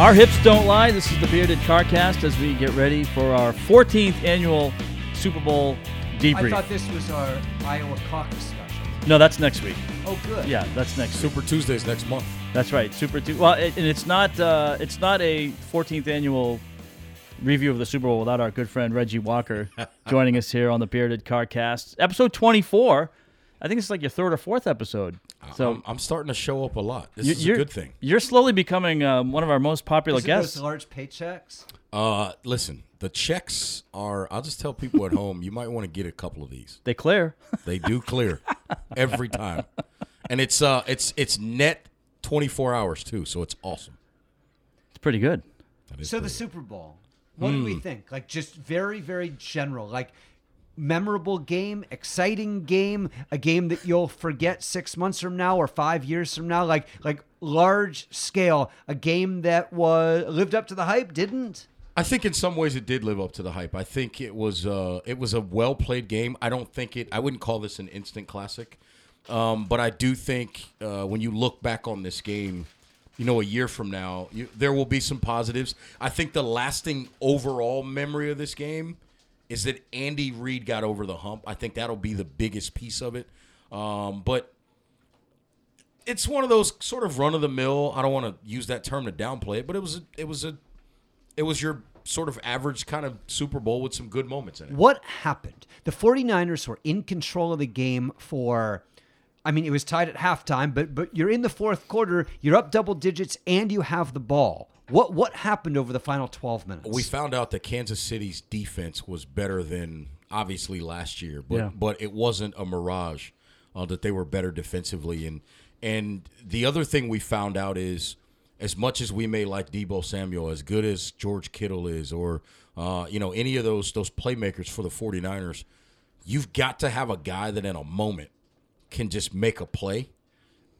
Our hips don't lie. This is the Bearded Carcast as we get ready for our 14th annual Super Bowl debrief. I thought this was our Iowa caucus special. no, that's next week. Oh, good. Yeah, that's next week. Super Tuesdays next month. That's right. Super two. Well, it, and it's not. Uh, it's not a 14th annual review of the Super Bowl without our good friend Reggie Walker joining us here on the Bearded Carcast, episode 24. I think it's like your third or fourth episode. So I'm, I'm starting to show up a lot. This you- is a you're good thing. You're slowly becoming um, one of our most popular Is it guests. those large paychecks? Uh, listen, the checks are. I'll just tell people at home, you might want to get a couple of these. They clear. They do clear every time, and it's uh, it's it's net 24 hours too, so it's awesome. It's pretty good. That is So the pretty- Super Bowl. What do we Hmm. think? Like just very, very general. Like memorable game, exciting game, a game that you'll forget six months from now or five years from now. Like like large scale, a game that was lived up to the hype, didn't. I think in some ways it did live up to the hype. I think it was uh, it was a well played game. I don't think it. I wouldn't call this an instant classic, um, but I do think uh, when you look back on this game, you know, a year from now, you, there will be some positives. I think the lasting overall memory of this game is that Andy Reid got over the hump. I think that'll be the biggest piece of it. Um, but it's one of those sort of run of the mill. I don't want to use that term to downplay it, but it was a, it was a it was your sort of average kind of Super Bowl with some good moments in it. What happened? The 49ers were in control of the game for I mean, it was tied at halftime, but but you're in the fourth quarter, you're up double digits and you have the ball. What what happened over the final 12 minutes? We found out that Kansas City's defense was better than obviously last year, but Yeah. but it wasn't a mirage uh, that they were better defensively. And and the other thing we found out is as much as we may like Deebo Samuel, as good as George Kittle is, or uh, you know any of those those playmakers for the 49ers, you've got to have a guy that in a moment can just make a play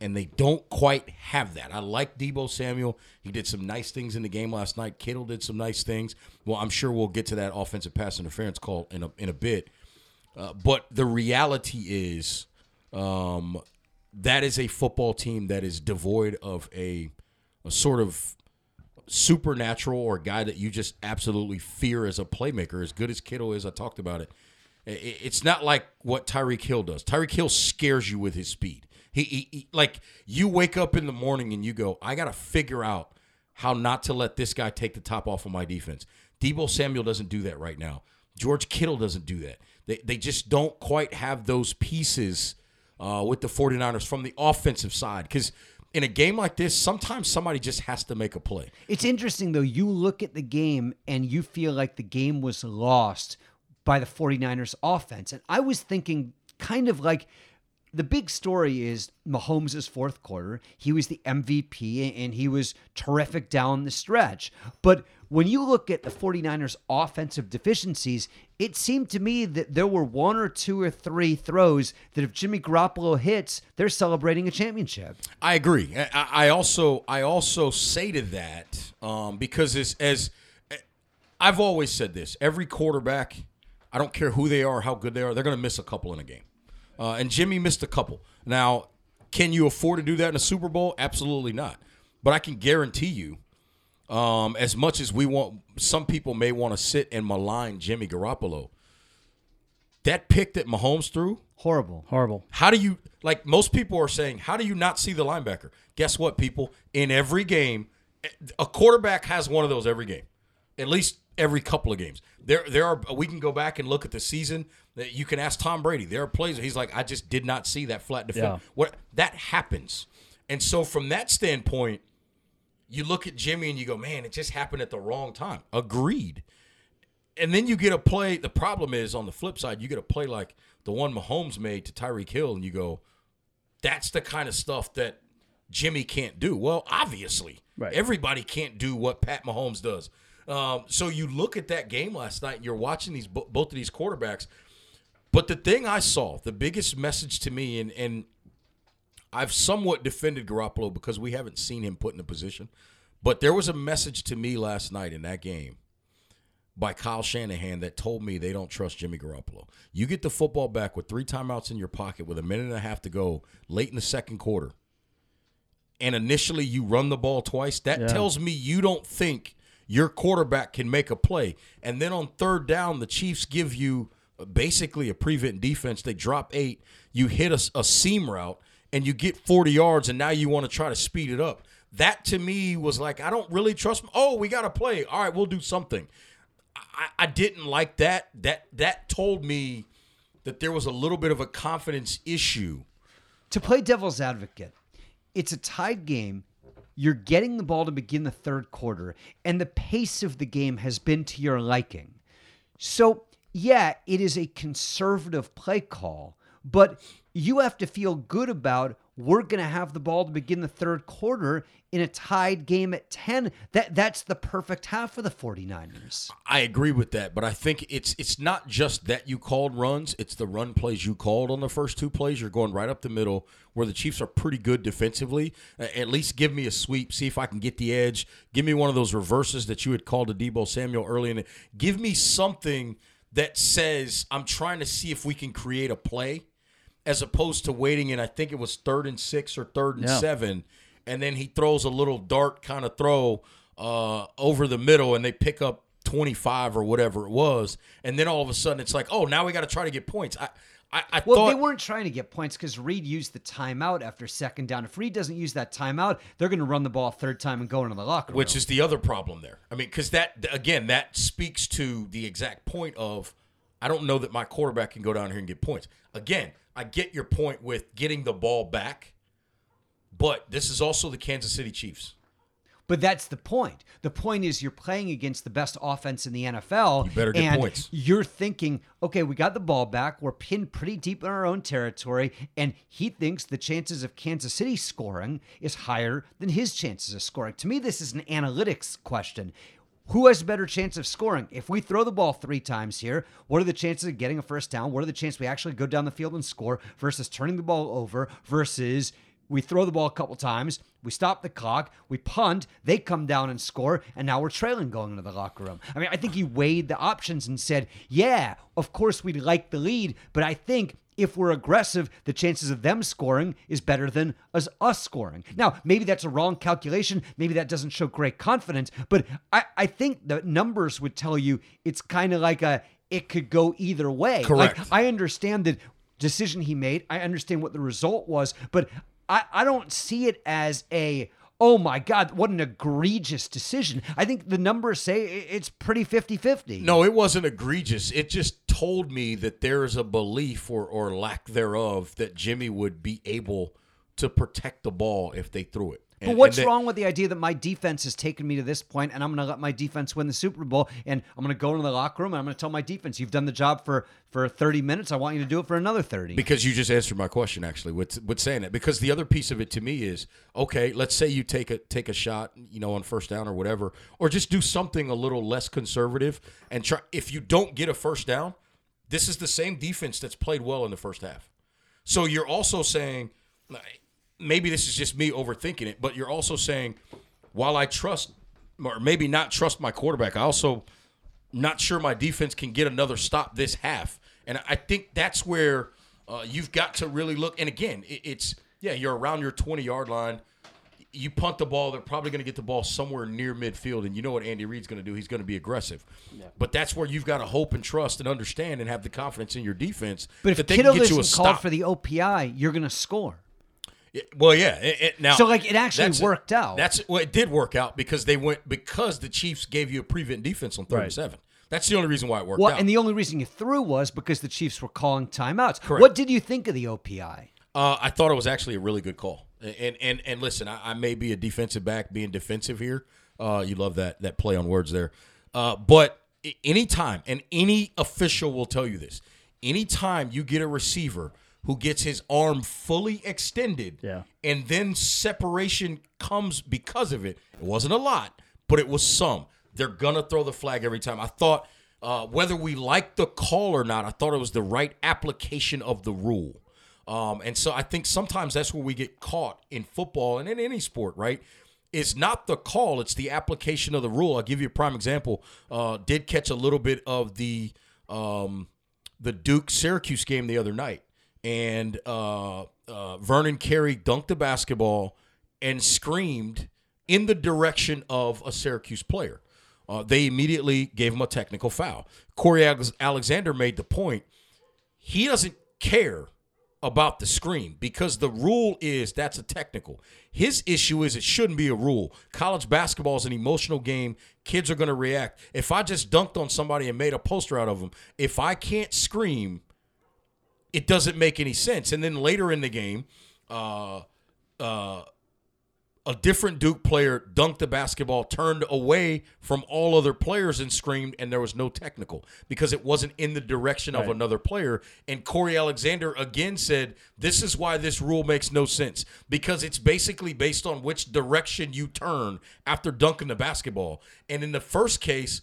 and they don't quite have that. I like Deebo Samuel. He did some nice things in the game last night. Kittle did some nice things. Well, I'm sure we'll get to that offensive pass interference call in a in a bit. Uh, but the reality is, um, that is a football team that is devoid of a, a sort of supernatural or guy that you just absolutely fear as a playmaker. As good as Kittle is, I talked about it. It's not like what Tyreek Hill does. Tyreek Hill scares you with his speed. He, he, he- like you wake up in the morning and you go, I got to figure out how not to let this guy take the top off of my defense. Deebo Samuel doesn't do that right now. George Kittle doesn't do that. They, they just don't quite have those pieces uh, with the 49ers from the offensive side. Because in a game like this, sometimes somebody just has to make a play. It's interesting though. You look at the game and you feel like the game was lost by the 49ers offense. And I was thinking kind of like the big story is Mahomes' fourth quarter. He was the MVP and he was terrific down the stretch. But when you look at the 49ers offensive deficiencies, it seemed to me that there were one or two or three throws that if Jimmy Garoppolo hits, they're celebrating a championship. I agree. I, also I also say to that um, because as as I've always said this, every quarterback, I don't care who they are, how good they are, they're going to miss a couple in a game. Uh, and Jimmy missed a couple. Now, can you afford to do that in a Super Bowl? Absolutely not. But I can guarantee you, um, as much as we want, some people may want to sit and malign Jimmy Garoppolo. That pick that Mahomes threw, Horrible. Horrible. how do you like most people are saying, how do you not see the linebacker? Guess what, people? In every game, a quarterback has one of those every game. At least every couple of games. There there are we can go back and look at the season. You can ask Tom Brady. There are plays he's like, I just did not see that flat defense. Yeah. What that happens. And so from that standpoint, you look at Jimmy and you go, man, it just happened at the wrong time. Agreed and then you get a play. The problem is on the flip side, you get a play like the one Mahomes made to Tyreek Hill, and you go, "That's the kind of stuff that Jimmy can't do." Well, obviously, Right. everybody can't do what Pat Mahomes does. Um, so you look at that game last night, and you're watching these both of these quarterbacks. But the thing I saw, the biggest message to me, and and I've somewhat defended Garoppolo because we haven't seen him put in a position. But there was a message to me last night in that game by Kyle Shanahan that told me they don't trust Jimmy Garoppolo. You get the football back with three timeouts in your pocket with a minute and a half to go late in the second quarter. and initially you run the ball twice, that Yeah. tells me you don't think your quarterback can make a play. And then on third down, the Chiefs give you basically a prevent defense. They drop eight, you hit a, a seam route, and you get 40 yards, and now you want to try to speed it up. That to me was like, I don't really trust. Oh, we got to play. All right, we'll do something. I, I didn't like that. That that told me that there was a little bit of a confidence issue. to play devil's advocate, it's a tied game. You're getting the ball to begin the third quarter, and the pace of the game has been to your liking. So, yeah, it is a conservative play call, but you have to feel good about we're going to have the ball to begin the third quarter in a tied game at 10. That that's the perfect half for the 49ers. I agree with that, but I think it's it's not just that you called runs; it's the run plays you called on the first two plays. You're going right up the middle, where the Chiefs are pretty good defensively. At least give me a sweep, see if I can get the edge. Give me one of those reverses that you had called to Deebo Samuel early in it. Give me something that says I'm trying to see if we can create a play, as opposed to waiting. And I think it was third and six or third and Yeah. seven, and then he throws a little dart kind of throw uh, over the middle, and they pick up 25 or whatever it was, and then all of a sudden it's like, oh, now we got to try to get points. I, I, I Well, thought they weren't trying to get points because Reid used the timeout after second down. If Reid doesn't use that timeout, they're going to run the ball a third time and go into the locker room. which is the other problem there. I mean, because that again, that speaks to the exact point of I don't know that my quarterback can go down here and get points. Again, I get your point with getting the ball back, but this is also the Kansas City Chiefs. But that's the point. The point is you're playing against the best offense in the NFL. You better get and points. You're thinking, okay, we got the ball back. We're pinned pretty deep in our own territory. And he thinks the chances of Kansas City scoring is higher than his chances of scoring. To me, this is an analytics question. Who has a better chance of scoring? If we throw the ball three times here, what are the chances of getting a first down? What are the chances we actually go down the field and score versus turning the ball over versus we throw the ball a couple times, we stop the clock, we punt, they come down and score, and now we're trailing going into the locker room. I mean, I think he weighed the options and said, yeah, of course we'd like the lead, but I think if we're aggressive, the chances of them scoring is better than us, us scoring. Now, maybe that's a wrong calculation. Maybe that doesn't show great confidence, but I, I think the numbers would tell you it's kind of like a, it could go either way. Correct. Like, I understand the decision he made. I understand what the result was, but I, I don't see it as a oh my god, what an egregious decision. I think the numbers say it's pretty 50-50. No, it wasn't egregious. It just told me that there is a belief or, or lack thereof that Jimmy would be able to protect the ball if they threw it. But what's and wrong with the idea that my defense has taken me to this point and I'm going to let my defense win the Super Bowl and I'm going to go into the locker room and I'm going to tell my defense, you've done the job for for 30 minutes. I want you to do it for another 30. Because you just answered my question actually with with saying that. Because the other piece of it to me is okay. Let's say you take a take a shot, you know, on first down or whatever, or just do something a little less conservative and try. If you don't get a first down, this is the same defense that's played well in the first half. So you're also saying, maybe this is just me overthinking it, but you're also saying, while I trust or maybe not trust my quarterback, I also not sure my defense can get another stop this half. And I think that's where uh, you've got to really look. And again, it, it's yeah, you're around your 20 yard line. You punt the ball, they're probably going to get the ball somewhere near midfield, and you know what Andy Reid's going to do. He's going to be aggressive. But that's where you've got to hope and trust and understand and have the confidence in your defense but if Kittle can get you a isn't called for the OPI, you're going to score. Well, yeah. It, it- now, So, like, it actually worked out. That's well, it did work out because they went because the Chiefs gave you a prevent defense on and Right. That's the only reason why it worked Well, out. and the only reason you threw was because the Chiefs were calling timeouts. Correct. What did you think of the OPI? Uh, I thought it was actually a really good call. And and and listen, I, I may be a defensive back being defensive here. Uh, you love that that play on words there. Uh, but anytime, and any official will tell you this, anytime you get a receiver who gets his arm fully extended, Yeah. and then separation comes because of it. It wasn't a lot, but it was some. They're gonna throw the flag every time. I thought uh, whether we like the call or not, I thought it was the right application of the rule. Um, and so I think sometimes that's where we get caught in football and in any sport, right? It's not the call, it's the application of the rule. I'll give you a prime example. Uh, did catch a little bit of the um, the Duke Syracuse game the other night, and uh, uh, Vernon Carey dunked the basketball and screamed in the direction of a Syracuse player. Uh, they immediately gave him a technical foul. Cory Alexander made the point he doesn't care about the screen because the rule is that's a technical. His issue is it shouldn't be a rule. College basketball is an emotional game. Kids are going to react. If I just dunked on somebody and made a poster out of them, if I can't scream, it doesn't make any sense. And then later in the game, uh, uh, a different Duke player dunked the basketball, turned away from all other players and screamed, and there was no technical because it wasn't in the direction of another player. And Cory Alexander again said, This is why this rule makes no sense because it's basically based on which direction you turn after dunking the basketball. And in the first case,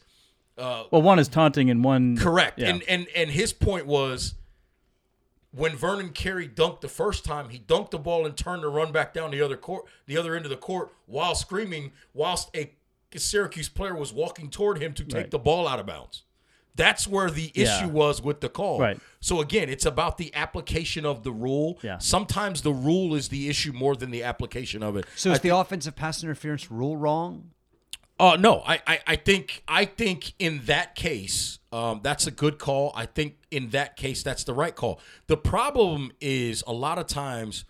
Well, one is taunting and one Correct. Yeah. And and and his point was when Vernon Carey dunked the first time, he dunked the ball and turned to run back down the other court, the other end of the court, while screaming, whilst a Syracuse player was walking toward him to take Right. the ball out of bounds. That's where the Yeah. issue was with the call. Right. So again, it's about the application of the rule. Yeah. Sometimes the rule is the issue more than the application of it. So is the offensive pass interference rule wrong? Uh no, I, I, I think I think in that case, um, that's a good call. I think in that case, that's the right call. The problem is a lot of times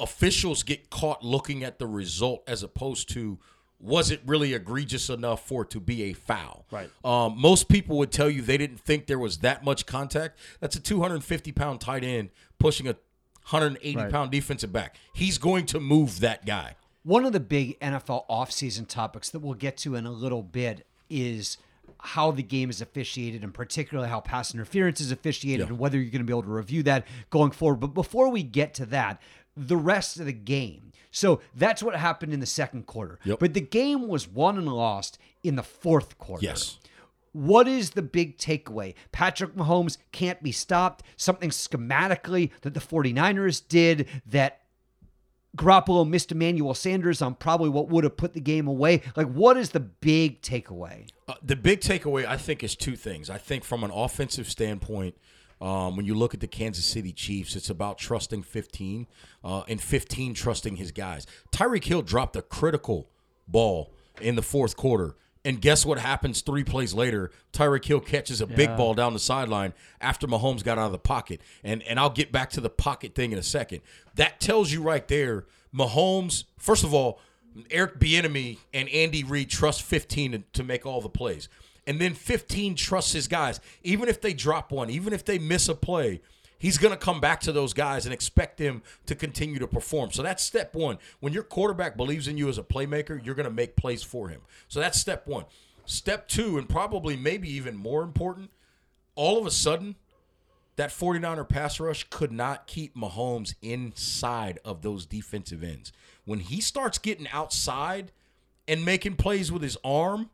officials get caught looking at the result as opposed to was it really egregious enough for it to be a foul? Right. Um, most people would tell you they didn't think there was that much contact. That's a 250 pound tight end pushing a 180 Right. pound defensive back. He's going to move that guy. One of the big NFL offseason topics that we'll get to in a little bit is how the game is officiated and particularly how pass interference is officiated Yeah. and whether you're going to be able to review that going forward. But before we get to that, the rest of the game. So that's what happened in the second quarter. Yep. But the game was won and lost in the fourth quarter. Yes. What is the big takeaway? Patrick Mahomes can't be stopped. Something schematically that the 49ers did that Garoppolo missed Emmanuel Sanders on probably what would have put the game away. Like, what is the big takeaway? Uh, the big takeaway, I think, is two things. I think from an offensive standpoint, um, when you look at the Kansas City Chiefs, it's about trusting 15 uh, and 15 trusting his guys. Tyreek Hill dropped a critical ball in the fourth quarter. And guess what happens three plays later? Tyreek Hill catches a big Yeah. ball down the sideline after Mahomes got out of the pocket. And and I'll get back to the pocket thing in a second. That tells you right there, Mahomes, first of all, Eric Bieniemy and Andy Reid trust 15 to, to make all the plays. And then 15 trusts his guys. Even if they drop one, even if they miss a play, he's going to come back to those guys and expect them to continue to perform. So that's step one. When your quarterback believes in you as a playmaker, you're going to make plays for him. So that's step one. Step two, and probably maybe even more important, all of a sudden, that 49er pass rush could not keep Mahomes inside of those defensive ends. When he starts getting outside and making plays with his arm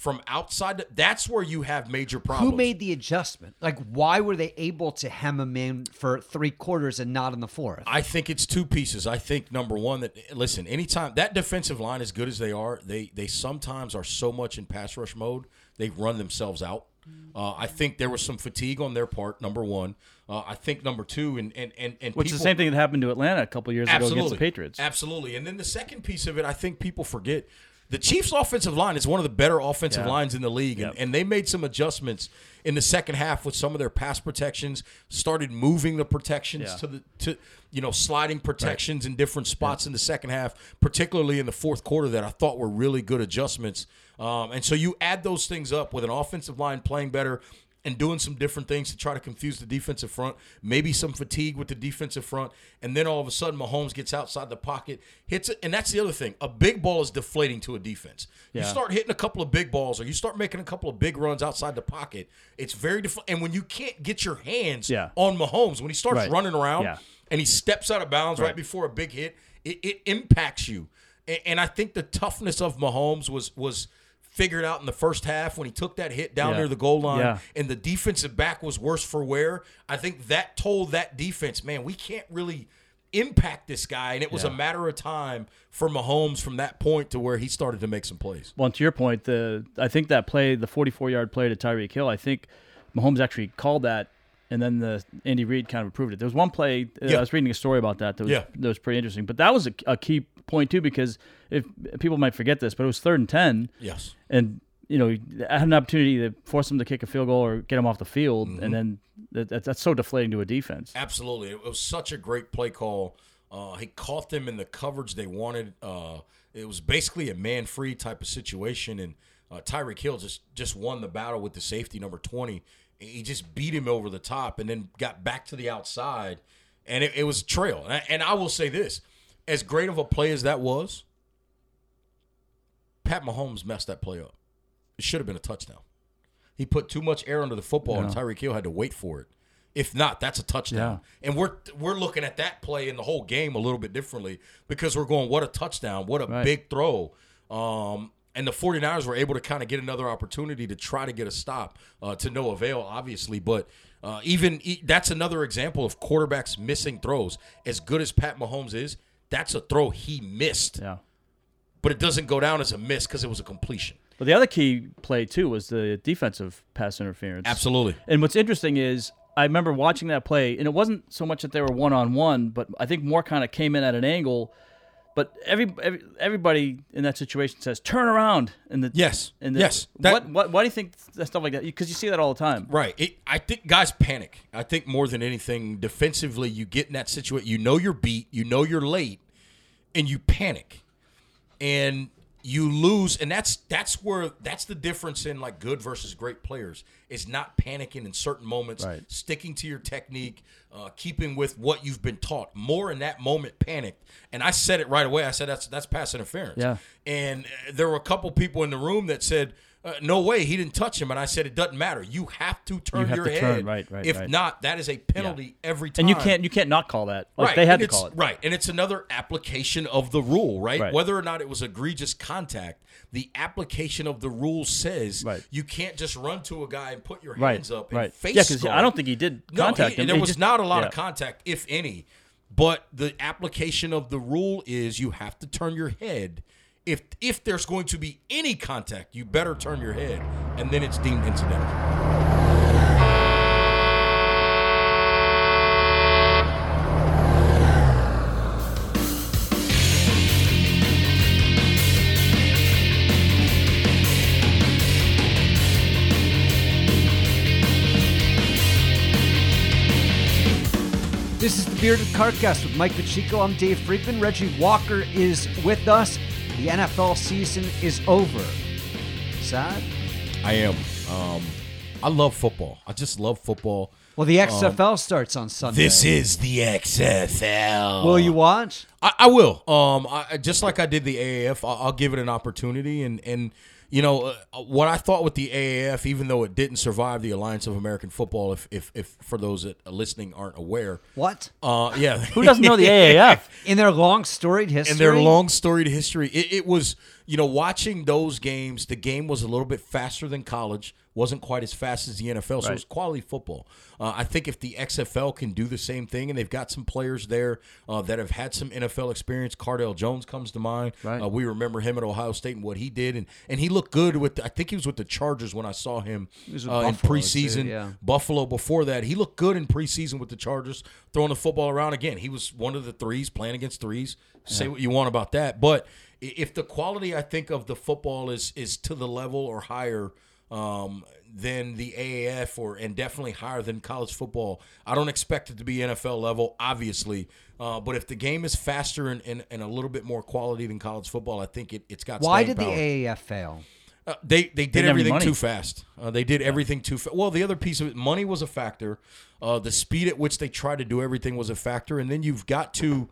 from outside, that's where you have major problems. Who made the adjustment? Like, why were they able to hem him in for three quarters and not in the fourth? I think it's two pieces. I think number one that listen, anytime that defensive line as good as they are, they they sometimes are so much in pass rush mode they run themselves out. Uh, I think there was some fatigue on their part. Number one, uh, I think number two, and and and, and Which is the same thing that happened to Atlanta a couple years ago against the Patriots. Absolutely. And then the second piece of it, I think people forget. The Chiefs' offensive line is one of the better offensive Yeah. lines in the league, and, Yep. and they made some adjustments in the second half with some of their pass protections. Started moving the protections Yeah. to the to you know sliding protections in different spots in the second half, particularly in the fourth quarter that I thought were really good adjustments. Um, and so you add those things up with an offensive line playing better, and doing some different things to try to confuse the defensive front, maybe some fatigue with the defensive front, and then all of a sudden Mahomes gets outside the pocket, hits it, and that's the other thing. A big ball is deflating to a defense. You start hitting a couple of big balls, or you start making a couple of big runs outside the pocket. It's very defl- and when you can't get your hands Yeah. on Mahomes, when he starts Right. running around Yeah. and he steps out of bounds right, Right. before a big hit, it, it impacts you. And, and I think the toughness of Mahomes was was figured out in the first half when he took that hit down Yeah. near the goal line Yeah. and the defensive back was worse for wear. I think that told that defense, man, we can't really impact this guy. And it was Yeah. a matter of time for Mahomes from that point to where he started to make some plays. Well, to your point, the I think that play, the 44 yard play to Tyreek Hill, I think Mahomes actually called that, and then the Andy Reid kind of approved it. There was one play uh. I was reading a story about that that was, that was pretty interesting, but that was a, a key point too because if people might forget this, but it was third and ten, Yes. and you know I had an opportunity to force them to kick a field goal or get them off the field, Mm-hmm. and then that, that's that's so deflating to a defense. Absolutely. It was such a great play call. Uh, he caught them in the coverage they wanted. Uh, it was basically a man free type of situation, and uh, Tyreek Hill just just won the battle with the safety number twenty. He just beat him over the top, and then got back to the outside, and it, it was a trail. And I, and I will say this: as great of a play as that was, Pat Mahomes messed that play up. It should have been a touchdown. He put too much air under the football, and Tyreek Hill had to wait for it. If not, that's a touchdown. And we're we're looking at that play in the whole game a little bit differently because we're going, what a touchdown, what a Right. big throw. Um, and the 49ers were able to kind of get another opportunity to try to get a stop uh, to no avail, obviously. But uh, even that's another example of quarterbacks missing throws. As good as Pat Mahomes is, that's a throw he missed, Yeah. but it doesn't go down as a miss because it was a completion. But the other key play too was the defensive pass interference. Absolutely. And what's interesting is I remember watching that play, and it wasn't so much that they were one on one, but I think more kind of came in at an angle. But every, every everybody in that situation says turn around, and the Yes. and the, yes. That- what, what why do you think that stuff like that? Because you see that all the time. Right. It, I think guys panic. I think more than anything, defensively, you get in that situation. You know you're beat. You know you're late, and you panic, and you lose. And that's that's where that's the difference in like good versus great players is not panicking in certain moments, Right. sticking to your technique, uh, keeping with what you've been taught. More in that moment, panicked. And I said it right away. I said that's that's pass interference. Yeah. And uh, there were a couple people in the room that said, uh, "No way, he didn't touch him." And I said, "It doesn't matter. You have to turn have your to head. turn, right, right, if right. not, that is a penalty every time." And you can't you can't not call that. Like right. they had and to it's- call it. Right. And it's another application of the rule, right? Right. Whether or not it was egregious contact, the application of the rule says Right. you can't just run to a guy and put your hands up and Right. face Yeah, because. I don't think he did No, contact he- him. there He was just- not a lot yeah. of contact, if any. But the application of the rule is you have to turn your head. If if there's going to be any contact, you better turn your head, and then it's deemed incidental. This is the Bearded Carcast with Mike Pacheco. I'm Dave Friedman. Reggie Walker is with us. The NFL season is over. Sad? I am. Um, I love football. I just love football. Well, the XFL starts on Sunday. This is the XFL. Will you watch? I, I will. Um, I, just like I did the AAF, I'll, I'll give it an opportunity. And and you know uh, what I thought with the AAF, even though it didn't survive the Alliance of American Football, if if, if for those that are listening aren't aware, What? uh, yeah, Who doesn't know the AAF? In their long storied history? in their long storied history, it, it was you know watching those games. The game was a little bit faster than college, wasn't quite as fast as the NFL, so it was quality football. Uh, I think if the XFL can do the same thing, and they've got some players there uh, that have had some NFL experience. Cardale Jones comes to mind. Right. Uh, we remember him at Ohio State and what he did, and and he looked good with. I think he was with the Chargers when I saw him uh, in Buffalo, too, preseason. yeah. Buffalo before that. He looked good in preseason with the Chargers, throwing the football around again. He was one of the threes playing against threes. Say what you want about that, but if the quality I think of the football is is to the level or higher um, than the AAF or and definitely higher than college football, I don't expect it to be NFL level, obviously. Uh, but if the game is faster and, and, and a little bit more quality than college football, I think it, it's got. Why staying did the. AAF fail? Uh, they they did didn't have any everything too fast. Uh, they did everything too fast. Well, the other piece of it, money was a factor. Uh, the speed at which they tried to do everything was a factor, and then you've got to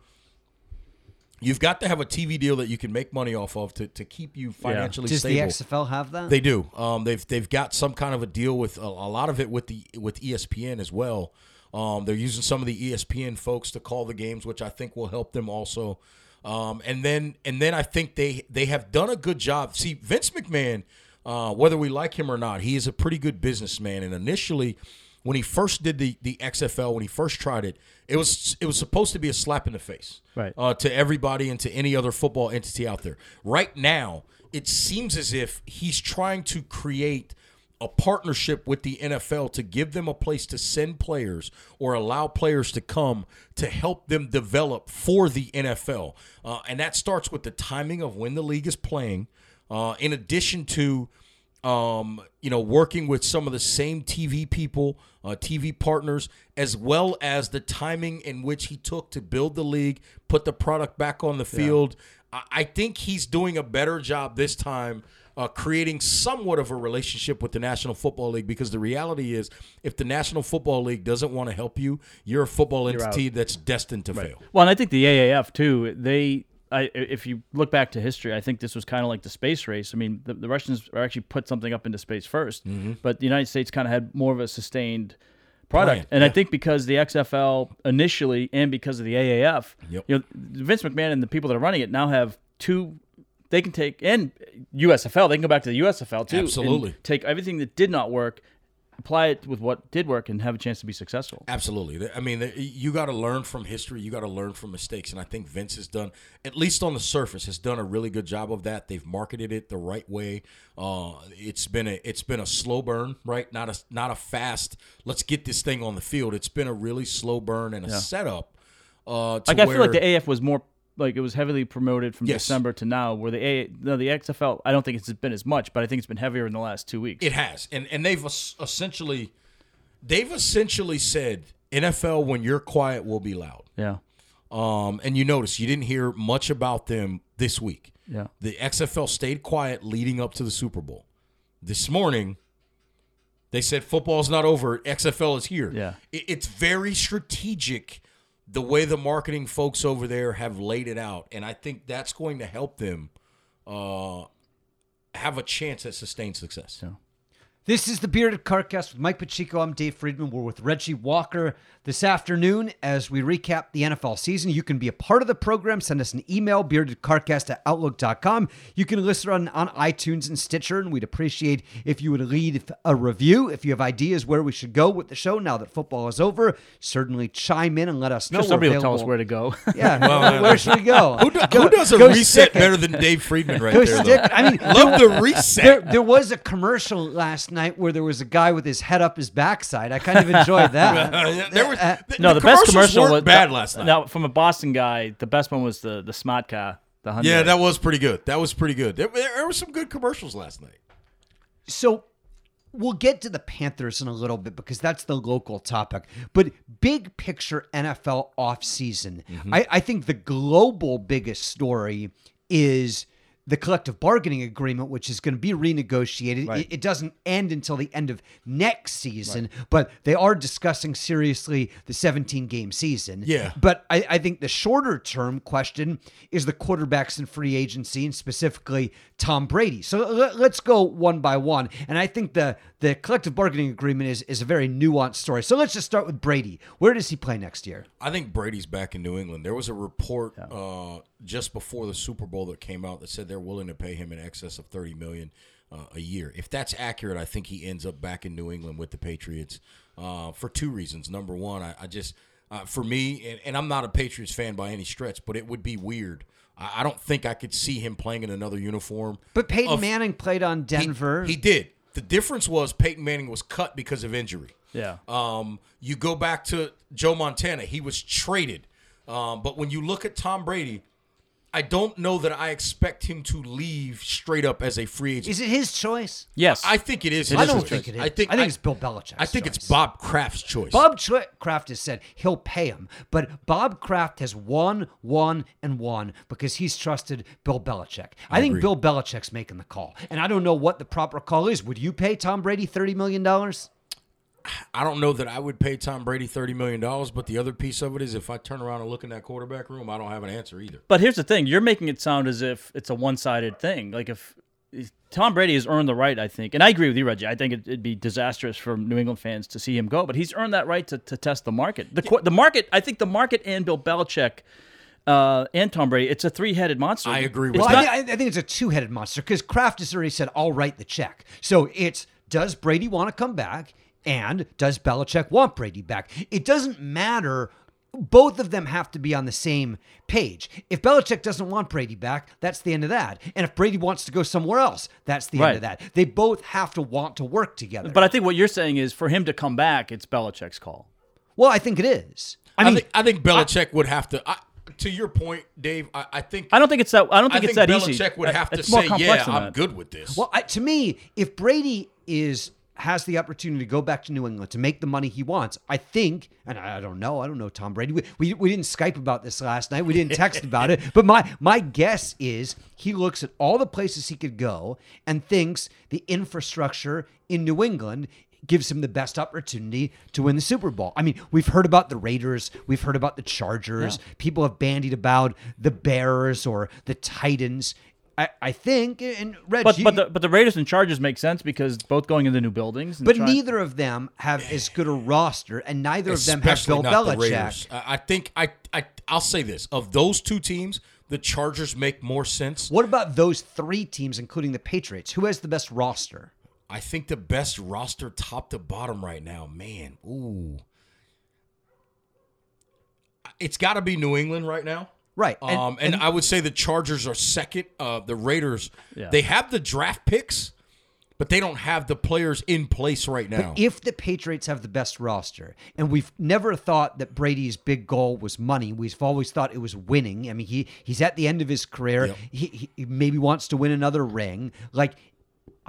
you've got to have a TV deal that you can make money off of to, to keep you financially safe. Does stable. the XFL have that? They do. Um, they've they've got some kind of a deal with a, a lot of it with the with ESPN as well. Um, they're using some of the ESPN folks to call the games, which I think will help them also. Um, and then and then I think they they have done a good job. See, Vince McMahon, uh, whether we like him or not, he is a pretty good businessman. And initially, when he first did the the XFL, when he first tried it, it was it was supposed to be a slap in the face, Right. uh, to everybody and to any other football entity out there. Right now, it seems as if he's trying to create a partnership with the NFL to give them a place to send players or allow players to come to help them develop for the NFL. Uh, and that starts with the timing of when the league is playing, uh, in addition to um, you know, working with some of the same TV people, uh, TV partners, as well as the timing in which he took to build the league, put the product back on the field. I, I think he's doing a better job this time. Uh, creating somewhat of a relationship with the National Football League because the reality is, if the National Football League doesn't want to help you, you're a football entity that's destined to fail. Well, and I think the AAF too. They, I, if you look back to history, I think this was kind of like the space race. I mean, the, the Russians actually put something up into space 1st Mm-hmm. but the United States kind of had more of a sustained product. Plan, and I think because the XFL initially and because of the AAF, Yep. you know, Vince McMahon and the people that are running it now have two. They can take and USFL. They can go back to the USFL too. and Absolutely. take everything that did not work, apply it with what did work, and have a chance to be successful. Absolutely. I mean, you got to learn from history. You got to learn from mistakes, and I think Vince has done, at least on the surface, has done a really good job of that. They've marketed it the right way. Uh, it's been a it's been a slow burn, right? Not a not a fast. Let's get this thing on the field. It's been a really slow burn and a setup. Uh, to Like I feel like the AF was more like it was heavily promoted from Yes. December to now. Where the A no the XFL I don't think it's been as much, but I think it's been heavier in the last two weeks. It has, and and they've essentially, they've essentially said NFL when you're quiet will be loud. yeah, Um, and you notice you didn't hear much about them this week. yeah. The XFL stayed quiet leading up to the Super Bowl. This morning, they said football's not over. XFL is here. Yeah. It- it's very strategic the way the marketing folks over there have laid it out, and I think that's going to help them uh, have a chance at sustained success. This is the Bearded Carcast with Mike Pacheco. I'm Dave Friedman. We're with Reggie Walker this afternoon as we recap the NFL season. You can be a part of the program. Send us an email, beardedcarcast at outlook.com. You can listen on, on iTunes and Stitcher, and we'd appreciate if you would leave a review. If you have ideas where we should go with the show now that football is over, certainly chime in and let us know. Sure, somebody will tell us where to go. Yeah, where should we go? Who, do- who does a go reset better than Dave Friedman right Go there? stick. I mean, Love the reset. there, there was a commercial last night where there was a guy with his head up his backside. I kind of enjoyed that. There was, Uh, the, no, the, best commercial was bad last night. Now, from a Boston guy, the best one was the the smart car, the Hyundai. Yeah, that was pretty good. That was pretty good. There, there, there were some good commercials last night. So we'll get to the Panthers in a little bit because that's the local topic. But big picture NFL offseason, I, I think the global biggest story is the collective bargaining agreement, which is going to be renegotiated. It, it doesn't end until the end of next season, but they are discussing seriously the 17 game season. Yeah. But I, I think the shorter term question is the quarterbacks in free agency and specifically Tom Brady. So let, let's go one by one. And I think the the collective bargaining agreement is, is a very nuanced story. So let's just start with Brady. Where does he play next year? I think Brady's back in New England. There was a report uh, just before the Super Bowl that came out that said they're willing to pay him in excess of thirty million uh, a year. If that's accurate, I think he ends up back in New England with the Patriots uh, for two reasons. Number one, I, I just uh, for me, and, and I'm not a Patriots fan by any stretch, but it would be weird. I, I don't think I could see him playing in another uniform. But Peyton of- Manning played on He- Denver. he did. The difference was Peyton Manning was cut because of injury. Yeah. Um, you go back to Joe Montana, he was traded. Um, but when you look at Tom Brady, I don't know that I expect him to leave straight up as a free agent. is it his choice? Yes. I think it is. I his don't choice. think it is. I think I think it's Bill Belichick. I think it's. Bob Kraft's choice. Bob Tra- Kraft has said he'll pay him, but Bob Kraft has won, won, and won because he's trusted Bill Belichick. I, think agree. Bill Belichick's making the call, and I don't know what the proper call is. Would you pay Tom Brady thirty million dollars? I don't know that I would pay Tom Brady thirty million dollars, but the other piece of it is if I turn around and look in that quarterback room, I don't have an answer either. But here's the thing: you're making it sound as if it's a one-sided thing. Like if, if Tom Brady has earned the right, I think, and I agree with you, Reggie. I think it, it'd be disastrous for New England fans to see him go, but he's earned that right to, to test the market. The qu- the market, I think, the market and Bill Belichick uh, and Tom Brady, it's a three-headed monster. I agree with It's Well, not- I, think, I think it's a two-headed monster because Kraft has already said, "I'll write the check." So it's does Brady want to come back, and does Belichick want Brady back? It doesn't matter both of them have to be on the same page. If Belichick doesn't want Brady back, that's the end of that. And if Brady wants to go somewhere else, that's the Right. end of that. They both have to want to work together. But I think what you're saying is for him to come back, it's Belichick's call. well, I think it is. I I, mean, think I think Belichick would have to. I, to your point, Dave, I, I think I don't think it's that. I don't think I it's think that Belichick easy. would Uh, have to say, "Yeah, I'm good with this." Well, I, to me, if Brady is has the opportunity to go back to New England to make the money he wants, I think, and I, don't know, I don't know Tom Brady. We, we, we didn't Skype about this last night. We didn't text about it. But my my guess is he looks at all the places he could go and thinks the infrastructure in New England gives him the best opportunity to win the Super Bowl. I mean, we've heard about the Raiders, we've heard about the Chargers. People have bandied about the Bears or the Titans. I, I think, and Reg, But you- but the but the Raiders and Chargers make sense because both going into new buildings. And but trying- neither of them have as good a roster, and neither of them have Bill not the Belichick. Raiders. I I think I, I I'll say this: of those two teams, the Chargers make more sense. What about those three teams, including the Patriots? Who has the best roster? I think the best roster, top to bottom, right now, man. Ooh, it's got to be New England right now. Right, and- um, and, and- I would say the Chargers are second. Uh, the Raiders, Yeah. they have the draft picks, but they don't have the players in place right now. If the Patriots have the best roster, and we've never thought that Brady's big goal was money, we've always thought it was winning. I mean, he he's at the end of his career. Yep. He, he maybe wants to win another ring. Like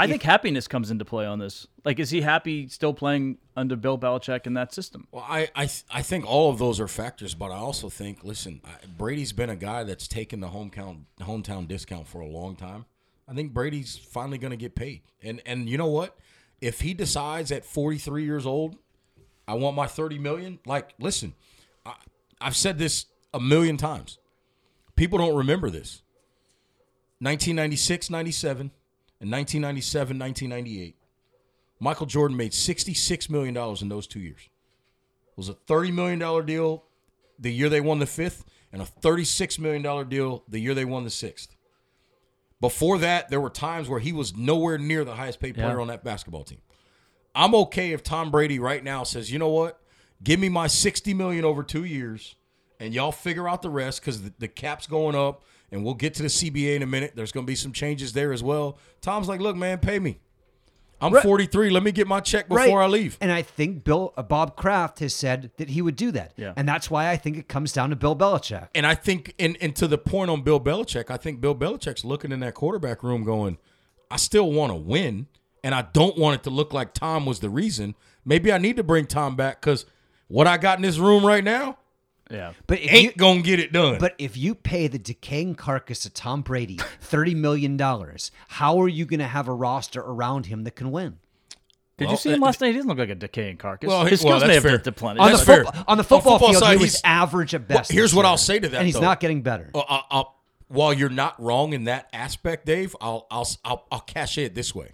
I think happiness comes into play on this. Like, is he happy still playing under Bill Belichick in that system? Well, I I, th- I think all of those are factors, but I also think, listen, I, Brady's been a guy that's taken the hometown hometown discount for a long time. I think Brady's finally going to get paid, and and you know what? If he decides at 43 years old, I want my 30 million. Like, listen, I, I've said this a million times. People don't remember this. 1996, 97, and 1997, 1998. Michael Jordan made $66 million in those two years. It was a $30 million deal the year they won the fifth, and a $36 million deal the year they won the sixth. Before that, there were times where he was nowhere near the highest paid player Yeah. on that basketball team. I'm okay if Tom Brady right now says, you know what? Give me my 60 million over two years, and y'all figure out the rest because the, the cap's going up, and we'll get to the CBA in a minute. There's going to be some changes there as well. Tom's like, look, man, pay me. I'm Right. 43. Let me get my check before I leave. And I think Bill uh, Bob Kraft has said that he would do that. Yeah. And that's why I think it comes down to Bill Belichick. And I think, and, and to the point on Bill Belichick, I think Bill Belichick's looking in that quarterback room going, I still want to win, and I don't want it to look like Tom was the reason. Maybe I need to bring Tom back because what I got in this room right now Yeah. But if ain't you, going to get it done. But if you pay the decaying carcass of Tom Brady $30 million, how are you going to have a roster around him that can win? Did Well, you see him uh, last night? He doesn't look like a decaying carcass. Well, His he- well, may that's have fair. depleted. On the, That's fair. football, on the On football, football field, side, he was he's- average at best. here's what year. I'll say to that, And he's though. not getting better. Well, I'll, I'll, while you're not wrong in that aspect, Dave, I'll, I'll I'll I'll cash it this way.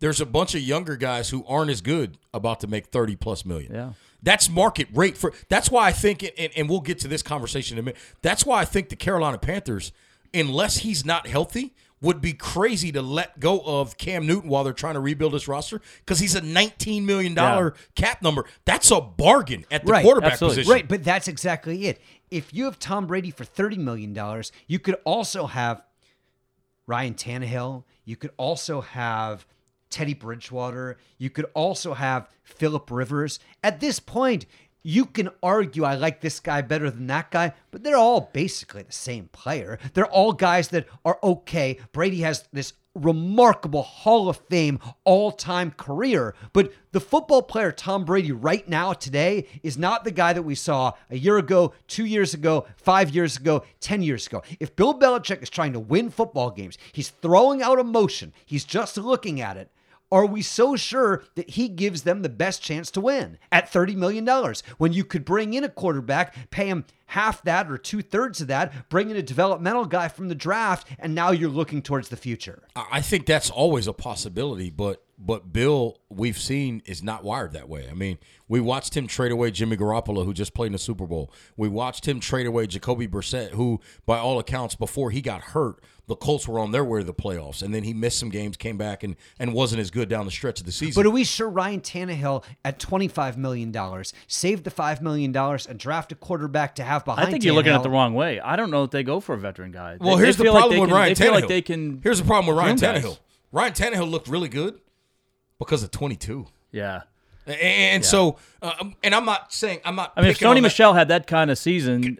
There's a bunch of younger guys who aren't as good about to make thirty plus million. Yeah. That's market rate for. That's why I think, and, and we'll get to this conversation in a minute. That's why I think the Carolina Panthers, unless he's not healthy, would be crazy to let go of Cam Newton while they're trying to rebuild this roster because he's a nineteen million dollar cap number. That's a bargain at the Right, quarterback absolutely. position. Right, but that's exactly it. If you have Tom Brady for $30 million, you could also have Ryan Tannehill. You could also have Teddy Bridgewater. You could also have Philip Rivers. At this point, you can argue I like this guy better than that guy, but they're all basically the same player. They're all guys that are okay. Brady has this remarkable Hall of Fame all time career. But the football player Tom Brady right now, today, is not the guy that we saw a year ago, two years ago, five years ago, 10 years ago. If Bill Belichick is trying to win football games, he's throwing out emotion, he's just looking at it. Are we so sure that he gives them the best chance to win at $30 million when you could bring in a quarterback, pay him half that or two thirds of that, bring in a developmental guy from the draft, and now you're looking towards the future? I think that's always a possibility, but but Bill, we've seen, is not wired that way. I mean, we watched him trade away Jimmy Garoppolo, who just played in the Super Bowl. We watched him trade away Jacoby Brissett, who, by all accounts, before he got hurt, the Colts were on their way to the playoffs, and then he missed some games, came back, and and wasn't as good down the stretch of the season. But are we sure Ryan Tannehill at $25 million, saved the $5 million and draft a quarterback to have behind I think you're looking at Tannehill? the wrong way. I don't know if they go for a veteran guy. well, They- here's they the feel like problem they with can- Ryan They feel Tannehill. like they can. Here's the problem with Ryan groom guys. Tannehill. Ryan Tannehill looked really good because of 22. Yeah. And, and so, uh, and I'm not saying I'm not. I mean, if picking Sony Michel had that kind of season,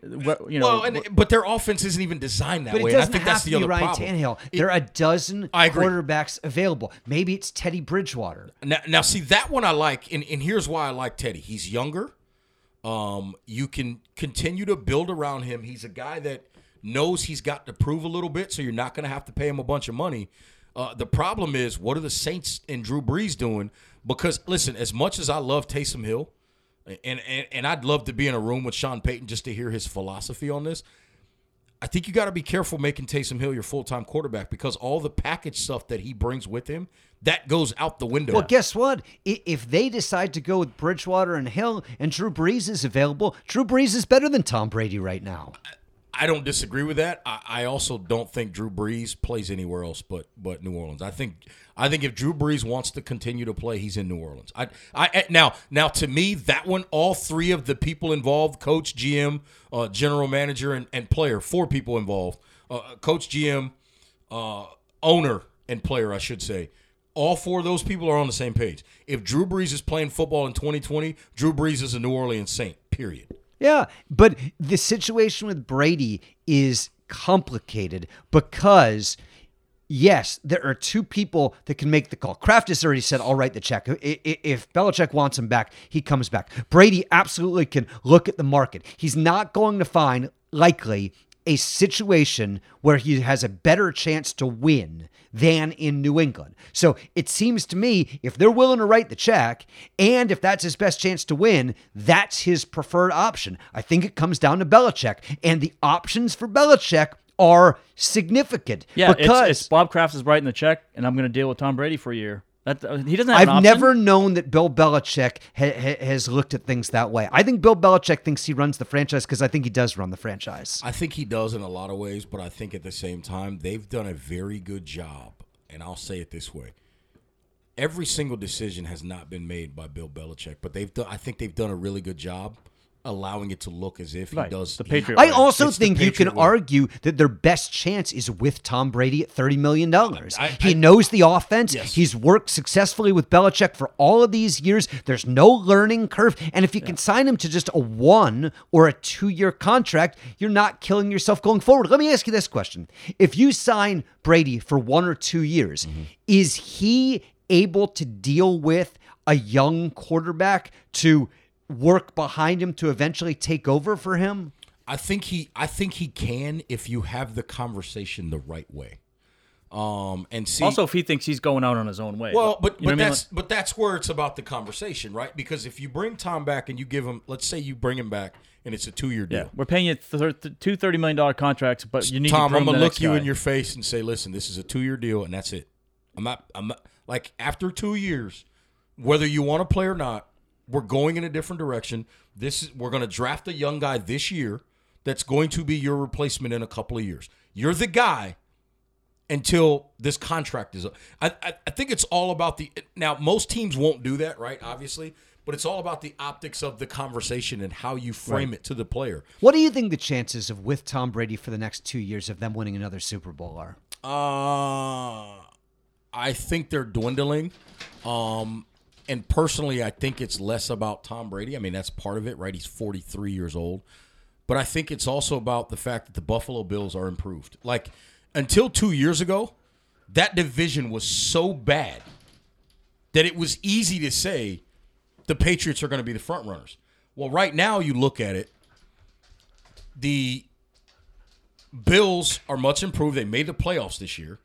you know, well, and, but their offense isn't even designed that But way. it and I doesn't think have that's to the be other Ryan problem. Tannehill. There are a dozen quarterbacks available. Maybe it's Teddy Bridgewater. Now, now, see that one I like, and, and here's why I like Teddy. He's younger. Um, you can continue to build around him. He's a guy that knows he's got to prove a little bit, so you're not going to have to pay him a bunch of money. Uh, the problem is, what are the Saints and Drew Brees doing? Because listen, as much as I love Taysom Hill, and and, and I'd love to be in a room with Sean Payton just to hear his philosophy on this. I think you got to be careful making Taysom Hill your full time quarterback because all the package stuff that he brings with him that goes out the window. Well, guess what? If they decide to go with Bridgewater and Hill and Drew Brees is available, Drew Brees is better than Tom Brady right now. I don't disagree with that. I, I also don't think Drew Brees plays anywhere else but but New Orleans. I think I think if Drew Brees wants to continue to play, he's in New Orleans. I I now now to me that one, all three of the people involved, coach, GM, uh, general manager, and, and player, four people involved, uh, coach, GM, uh, owner, and player, I should say. All four of those people are on the same page. If Drew Brees is playing football in 2020, Drew Brees is a New Orleans Saint. Period. Yeah, but the situation with Brady is complicated because yes, there are two people that can make the call. Kraft has already said, "I'll write the check." If Belichick wants him back, he comes back. Brady absolutely can look at the market. He's not going to find likely a situation where he has a better chance to win than in New England. So it seems to me if they're willing to write the check and if that's his best chance to win, that's his preferred option. I think it comes down to Belichick. And the options for Belichick are significant. yeah, because it's, it's Bob Kraft is writing the check, and I'm going to deal with Tom Brady for a year. That uh, he doesn't have. I've option. never known that Bill Belichick ha- ha- has looked at things that way. I think Bill Belichick thinks he runs the franchise because I think he does run the franchise. I think he does in a lot of ways, but I think at the same time they've done a very good job. And I'll say it this way: every single decision has not been made by Bill Belichick, but they've done. I think they've done a really good job allowing it to look as if Right, he does the he- Patriot I also think you can way. argue that their best chance is with Tom Brady at $30 million. He I- knows the offense. Yes. He's worked successfully with Belichick for all of these years. There's no learning curve. And if you can sign him to just a one or a two year contract, you're not killing yourself going forward. Let me ask you this question. If you sign Brady for one or two years, Mm-hmm. is he able to deal with a young quarterback to work behind him to eventually take over for him? I think he. I think he can if you have the conversation the right way. Um, and see Also, if he thinks he's going out on his own way. Well, but You know but what I mean? that's but that's where it's about the conversation, right? Because if you bring Tom back and you give him, let's say you bring him back and it's a two year Yeah, deal. we're paying you thir- th- two thirty million dollar contracts, but you need Tom, to I'm gonna look you guy. in your face and say, listen, this is a two year deal and that's it. I'm not. I'm not like after two years, whether you want to play or not, we're going in a different direction. This is we're gonna draft a young guy this year that's going to be your replacement in a couple of years. You're the guy until this contract is up. I, I, I think it's all about the now most teams won't do that, right? Obviously, but it's all about the optics of the conversation and how you frame it to the player. What do you think the chances of with Tom Brady for the next two years of them winning another Super Bowl are? Uh I think they're dwindling. Um and personally I think it's less about Tom Brady. I mean, that's part of it, right? He's 43 years old. But I think it's also about the fact that the Buffalo Bills are improved. Like until 2 years ago, that division was so bad that it was easy to say the Patriots are going to be the front runners. Well, right now you look at it, the Bills are much improved. They made the playoffs this year.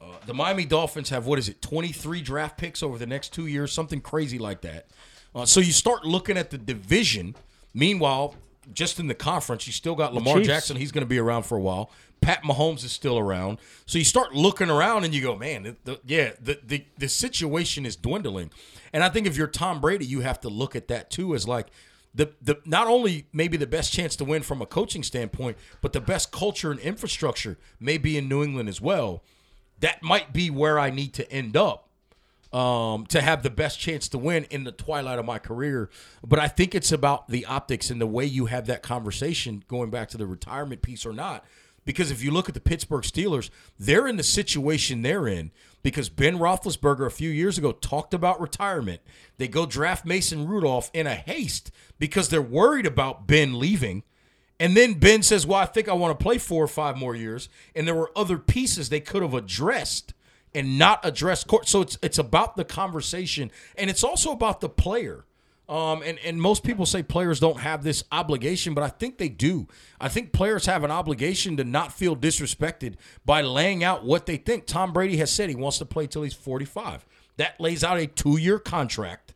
Uh, the Miami Dolphins have what is it, 23 draft picks over the next two years, something crazy like that. Uh, so you start looking at the division. Meanwhile, just in the conference, you still got Lamar Chiefs. Jackson. He's going to be around for a while. Pat Mahomes is still around. So you start looking around and you go, man, the, the, yeah, the, the the situation is dwindling. And I think if you're Tom Brady, you have to look at that too as like the the not only maybe the best chance to win from a coaching standpoint, but the best culture and infrastructure may be in New England as well. That might be where I need to end up um, to have the best chance to win in the twilight of my career. But I think it's about the optics and the way you have that conversation going back to the retirement piece or not. Because if you look at the Pittsburgh Steelers, they're in the situation they're in because Ben Roethlisberger a few years ago talked about retirement. They go draft Mason Rudolph in a haste because they're worried about Ben leaving. And then Ben says, Well, I think I want to play four or five more years. And there were other pieces they could have addressed and not addressed court. So it's it's about the conversation and it's also about the player. Um, and, and most people say players don't have this obligation, but I think they do. I think players have an obligation to not feel disrespected by laying out what they think. Tom Brady has said he wants to play till he's 45. That lays out a two year contract.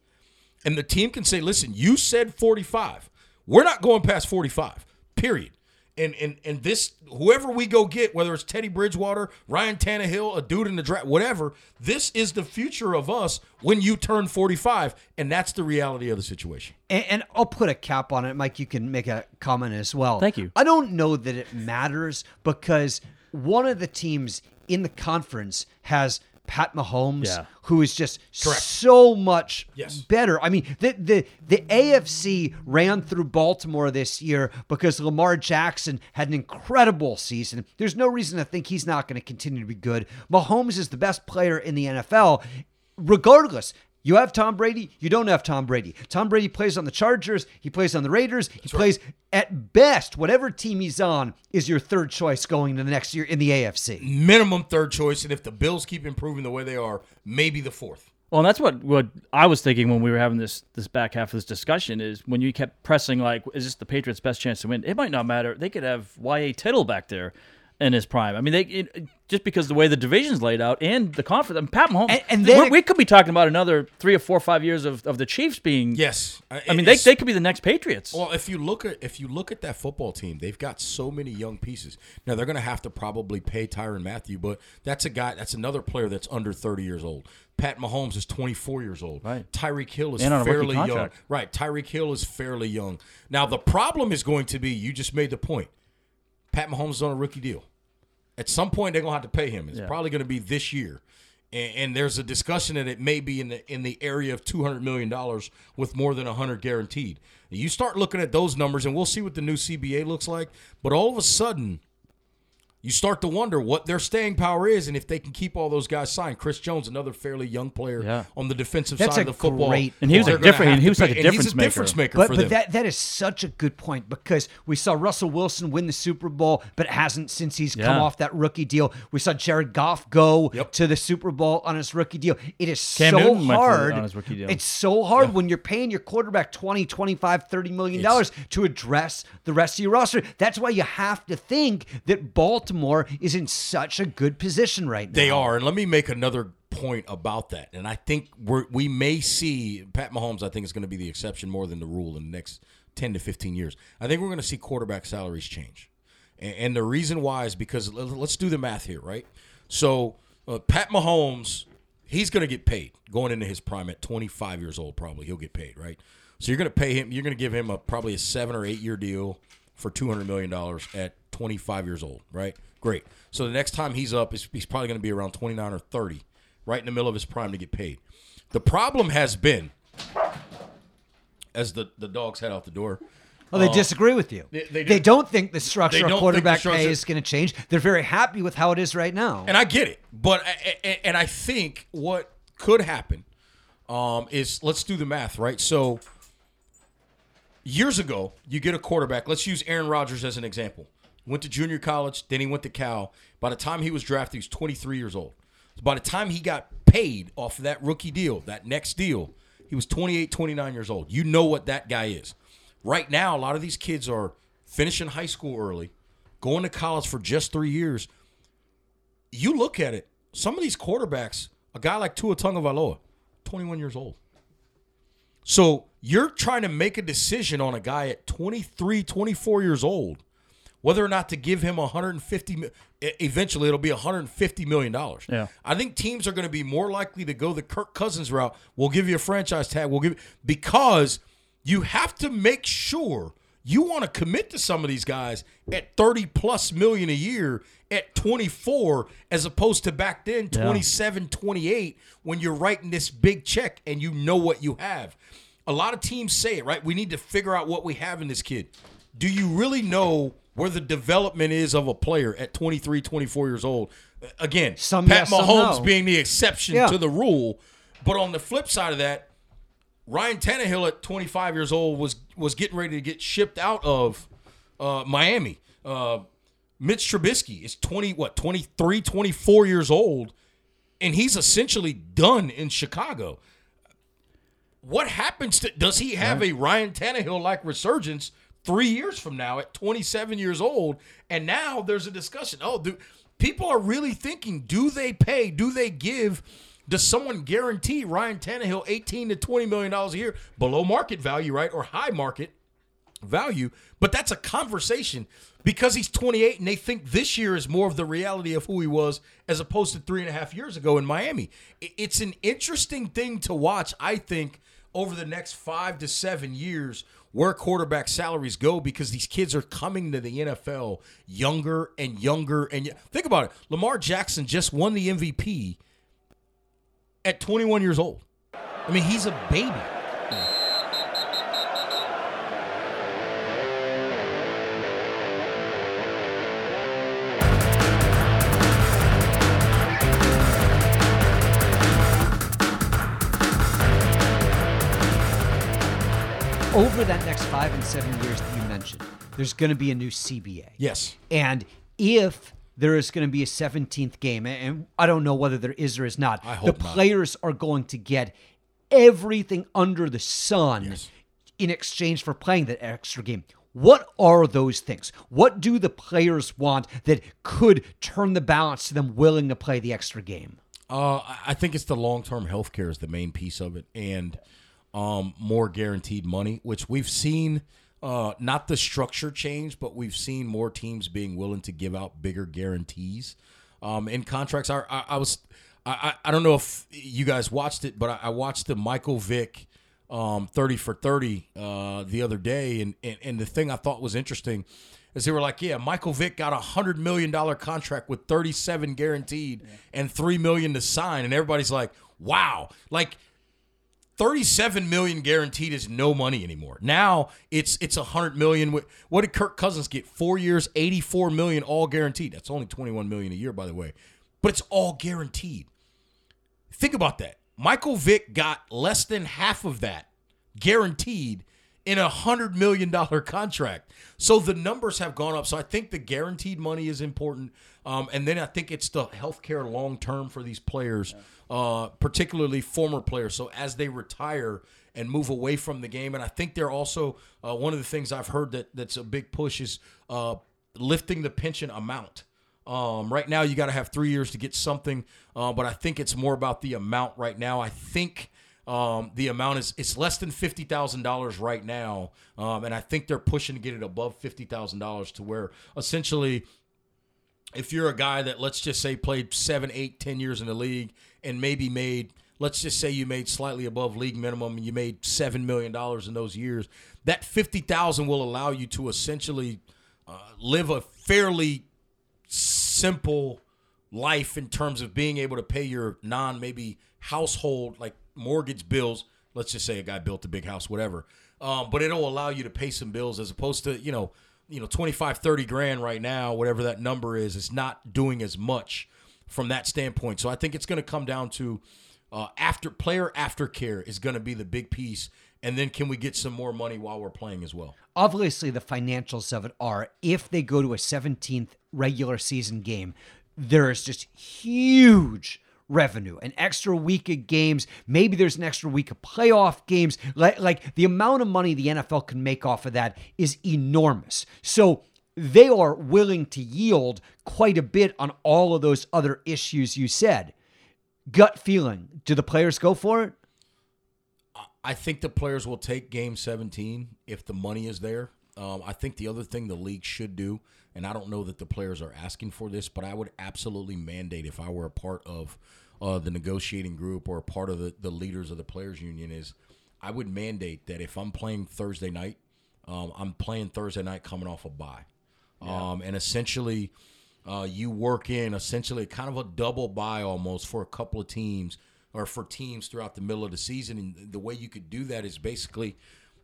And the team can say, listen, you said 45. We're not going past 45, period. And, and and this whoever we go get, whether it's Teddy Bridgewater, Ryan Tannehill, a dude in the draft, whatever, this is the future of us when you turn 45, and that's the reality of the situation. And, and I'll put a cap on it, Mike. You can make a comment as well. Thank you. I don't know that it matters because one of the teams in the conference has Pat Mahomes, Yeah. who is just Correct. so much Yes. better. I mean, the, the the AFC ran through Baltimore this year because Lamar Jackson had an incredible season. There's no reason to think he's not going to continue to be good. Mahomes is the best player in the NFL, regardless. You have Tom Brady, you don't have Tom Brady. Tom Brady plays on the Chargers, he plays on the Raiders, he plays at best, whatever team he's on is your third choice going into the next year in the AFC. Minimum third choice, and if the Bills keep improving the way they are, maybe the fourth. Well, and that's what, what I was thinking when we were having this this back half of this discussion is when you kept pressing like, is this the Patriots' best chance to win? It might not matter. They could have Y.A. Tittle back there in his prime. I mean, they it, just because the way the division's laid out and the conference, and Pat Mahomes, And- and we- then- we, could be talking about another three or four or five years of, of the Chiefs being. Yes, I uh, mean, they, they could be the next Patriots. Well, if you look at if you look at that football team, they've got so many young pieces. Now they're going to have to probably pay Tyrann Mathieu, but that's a guy. That's another player that's under thirty years old. Pat Mahomes is twenty four years old. Right. Tyreek Hill is And on a rookie fairly young. Right. Tyreek Hill is fairly young. Now the problem is going to be. You just made the point. Pat Mahomes is on a rookie deal. At some point, they're going to have to pay him. It's Yeah. probably going to be this year. And, and there's a discussion that it may be in the in the area of two hundred million dollars with more than hundred guaranteed. You start looking at those numbers, and we'll see what the new CBA looks like. But all of a sudden, you start to wonder what their staying power is, and if they can keep all those guys signed. Chris Jones, another fairly young player Yeah. on the defensive That's side of the football, great And he was a different- and he was like a pay- and he's difference maker. difference maker But for but them. that that is such a good point because we saw Russell Wilson win the Super Bowl, but hasn't since he's come off that rookie deal. We saw Jared Goff go Yep. to the Super Bowl on his rookie deal. It is Cam so Newton went for the- hard. on his rookie deal. It's so hard when you're paying your quarterback 20, 25, 30 million dollars to address the rest of your roster. That's why you have to think that Baltimore is in such a good position right now. They are, and let me make another point about that. And I think we're, we may see Pat Mahomes. I think is going to be the exception more than the rule in the next ten to fifteen years. I think we're going to see quarterback salaries change, and, and the reason why is because let- let's do the math here, right? So uh, Pat Mahomes, he's going to get paid going into his prime at twenty five years old. Probably he'll get paid, right? So you're going to pay him. You're going to give him a probably a seven or eight year deal for two hundred million dollars at 25 years old, right? Great. So the next time he's up, he's, he's probably going to be around 29 or 30, right in the middle of his prime to get paid. The problem has been, as the the dogs head out the door, Well, they disagree with you. Uh, they- they They, do. don't think the structure of don't think the quarterback structure- pay is going to change. They're very happy with how it is right now. and I get it, but and- and I think what could happen um, is let's do the math, right? So years ago, you get a quarterback. Let's use Aaron Rodgers as an example. Went to junior college, then he went to Cal. By the time he was drafted, he was 23 years old. By the time he got paid off of that rookie deal, that next deal, he was 28, 29 years old. You know what that guy is. Right now, a lot of these kids are finishing high school early, going to college for just three years. You look at it, some of these quarterbacks, a guy like Tua Tagovailoa, 21 years old. So you're trying to make a decision on a guy at 23, 24 years old, whether or not to give him 150. e- Eventually, it'll be 150 million dollars. Yeah. I think teams are going to be more likely to go the Kirk Cousins route. We'll give you a franchise tag. We'll give because you have to make sure you want to commit to some of these guys at 30 plus million a year at 24 as opposed to back then 27 28 when you're writing this big check and you know what you have a lot of teams say it right we need to figure out what we have in this kid do you really know where the development is of a player at 23 24 years old again Some pat yes, some mahomes no. being the exception Yeah. to the rule but on the flip side of that Ryan Tannehill at 25 years old was was getting ready to get shipped out of uh, Miami. Uh, Mitch Trubisky is 20 what 23 24 years old and he's essentially done in Chicago. What happens to does he have a Ryan Tannehill like resurgence 3 years from now at 27 years old and now there's a discussion oh do people are really thinking do they pay do they give does someone guarantee Ryan Tannehill 18 to 20 million dollars a year below market value right or high market value, but that's a conversation because he's 28 and they think this year is more of the reality of who he was as opposed to three and a half years ago in Miami. It's an interesting thing to watch, I think, over the next five to seven years where quarterback salaries go because these kids are coming to the NFL younger and younger. And y- think about it Lamar Jackson just won the MVP at 21 years old. I mean, he's a baby. Over that next five and seven years that you mentioned, there's going to be a new CBA. Yes. And if there is going to be a 17th game, and I don't know whether there is or is not, I the hope not. players are going to get everything under the sun in exchange for playing that extra game. What are those things? What do the players want that could turn the balance to them willing to play the extra game? Uh, I- I think it's the long term health care is the main piece of it, and um, more guaranteed money, which we've seen. Uh, not the structure change, but we've seen more teams being willing to give out bigger guarantees um, in contracts. I, I, I was, I, I don't know if you guys watched it, but I, I watched the Michael Vick um, 30 for 30 uh, the other day. And, and, and the thing I thought was interesting is they were like, yeah, Michael Vick got a $100 million contract with 37 guaranteed and 3 million to sign. And everybody's like, wow. Like, 37 million guaranteed is no money anymore. Now it's it's 100 million. What did Kirk Cousins get? 4 years, 84 million all guaranteed. That's only 21 million a year by the way. But it's all guaranteed. Think about that. Michael Vick got less than half of that guaranteed in a hundred million dollar contract. So the numbers have gone up. So I think the guaranteed money is important. Um, and then I think it's the healthcare long term for these players, uh, particularly former players. So as they retire and move away from the game, and I think they're also uh, one of the things I've heard that that's a big push is uh, lifting the pension amount. Um, right now, you got to have three years to get something, uh, but I think it's more about the amount right now. I think um, the amount is it's less than fifty thousand dollars right now, um, and I think they're pushing to get it above fifty thousand dollars to where essentially, if you're a guy that let's just say played seven, eight, ten years in the league and maybe made let's just say you made slightly above league minimum and you made seven million dollars in those years, that fifty thousand will allow you to essentially uh, live a fairly simple life in terms of being able to pay your non maybe household like mortgage bills. Let's just say a guy built a big house, whatever. Um, but it'll allow you to pay some bills as opposed to, you know, you know, 25, 30 grand right now, whatever that number is, is not doing as much from that standpoint. So I think it's going to come down to uh, after player aftercare is going to be the big piece. And then can we get some more money while we're playing as well? Obviously, the financials of it are if they go to a 17th regular season game, there is just huge revenue, an extra week of games. Maybe there's an extra week of playoff games. Like, the amount of money the NFL can make off of that is enormous. So they are willing to yield quite a bit on all of those other issues you said. Gut feeling, do the players go for it? I think the players will take Game 17 if the money is there. Um, I think the other thing the league should do, and I don't know that the players are asking for this, but I would absolutely mandate if I were a part of uh, the negotiating group or part of the, the leaders of the players union is I would mandate that if I'm playing Thursday night, um, I'm playing Thursday night coming off a bye. Um, and essentially, uh, you work in essentially kind of a double bye almost for a couple of teams or for teams throughout the middle of the season. And the way you could do that is basically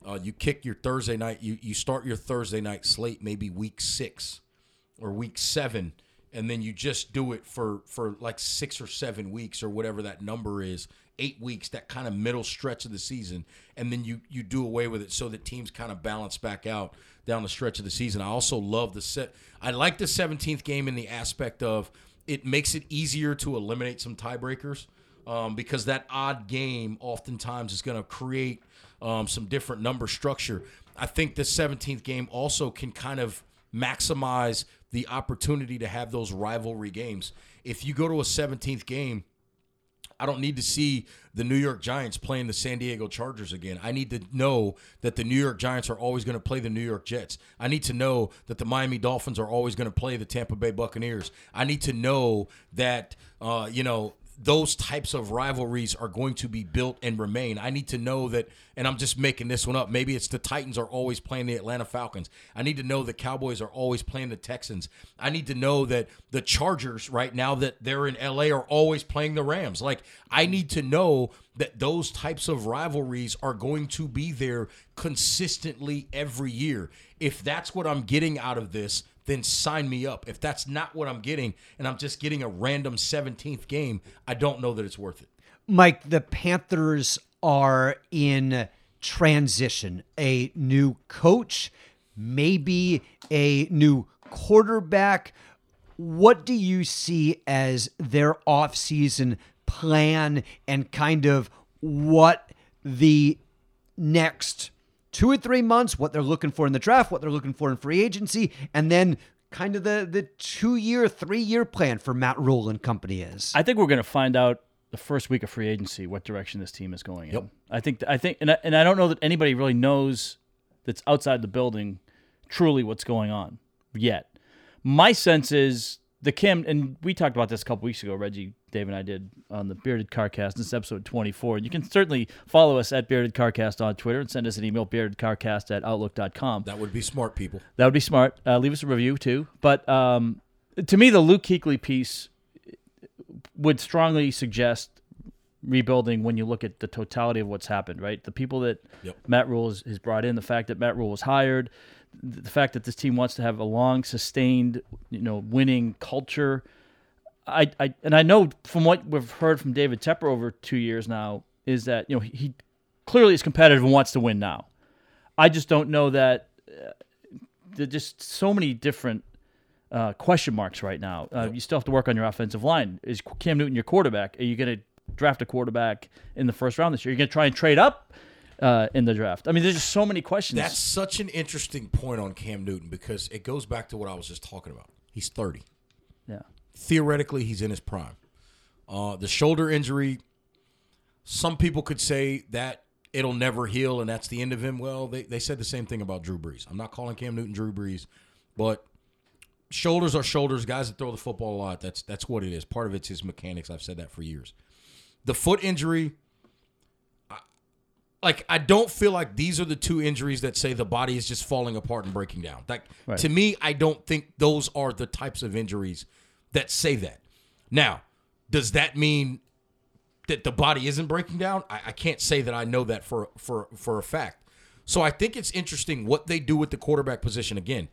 uh, you kick your Thursday night, you, you start your Thursday night slate maybe week six or week seven, and then you just do it for for like six or seven weeks or whatever that number is, eight weeks, that kind of middle stretch of the season, and then you you do away with it so that teams kind of balance back out down the stretch of the season. I also love the set. I like the 17th game in the aspect of it makes it easier to eliminate some tiebreakers. Um, because that odd game oftentimes is going to create um, some different number structure. I think the 17th game also can kind of maximize the opportunity to have those rivalry games. If you go to a 17th game, I don't need to see the New York Giants playing the San Diego Chargers again. I need to know that the New York Giants are always going to play the New York Jets. I need to know that the Miami Dolphins are always going to play the Tampa Bay Buccaneers. I need to know that, uh, you know, those types of rivalries are going to be built and remain. I need to know that, and I'm just making this one up. Maybe it's the Titans are always playing the Atlanta Falcons. I need to know the Cowboys are always playing the Texans. I need to know that the Chargers, right now that they're in LA, are always playing the Rams. Like, I need to know that those types of rivalries are going to be there consistently every year. If that's what I'm getting out of this, then sign me up. If that's not what I'm getting and I'm just getting a random 17th game, I don't know that it's worth it. Mike, the Panthers are in transition. A new coach, maybe a new quarterback. What do you see as their offseason plan and kind of what the next two or three months, what they're looking for in the draft, what they're looking for in free agency, and then kind of the the two year, three year plan for Matt Rhule and company is. I think we're going to find out the first week of free agency what direction this team is going Yep. in. I think I think and I, and I don't know that anybody really knows that's outside the building truly what's going on yet. My sense is the Kim and we talked about this a couple weeks ago. Reggie, Dave, and I did on the Bearded Carcast. This is episode twenty four. You can certainly follow us at Bearded Carcast on Twitter and send us an email beardedcarcast at outlook.com. That would be smart, people. That would be smart. Uh, leave us a review too. But um, to me, the Luke Kuechly piece would strongly suggest rebuilding when you look at the totality of what's happened. Right, the people that Yep. Matt Rhule has, brought in, the fact that Matt Rhule was hired, the fact that this team wants to have a long, sustained, you know, winning culture. I, I and I know from what we've heard from David Tepper over two years now is that you know he, he clearly is competitive and wants to win now. I just don't know that uh, there's just so many different uh, question marks right now. Uh, You still have to work on your offensive line. Is Cam Newton your quarterback? Are you going to draft a quarterback in the first round this year? You're going to try and trade up uh, in the draft? I mean, there's just so many questions. That's such an interesting point on Cam Newton because it goes back to what I was just talking about. He's 30. yeah. Theoretically, he's in his prime. Uh, the shoulder injury, some people could say that it'll never heal and that's the end of him. Well, they, they said the same thing about Drew Brees. I'm not calling Cam Newton Drew Brees, but shoulders are shoulders. Guys that throw the football a lot, that's that's what it is. Part of it's his mechanics. I've said that for years. The foot injury, like I don't feel like these are the two injuries that say the body is just falling apart and breaking down. Like Right. to me, I don't think those are the types of injuries that say that. Now, does that mean that the body isn't breaking down? I, I can't say that I know that for for for a fact. So I think it's interesting what they do with the quarterback position again.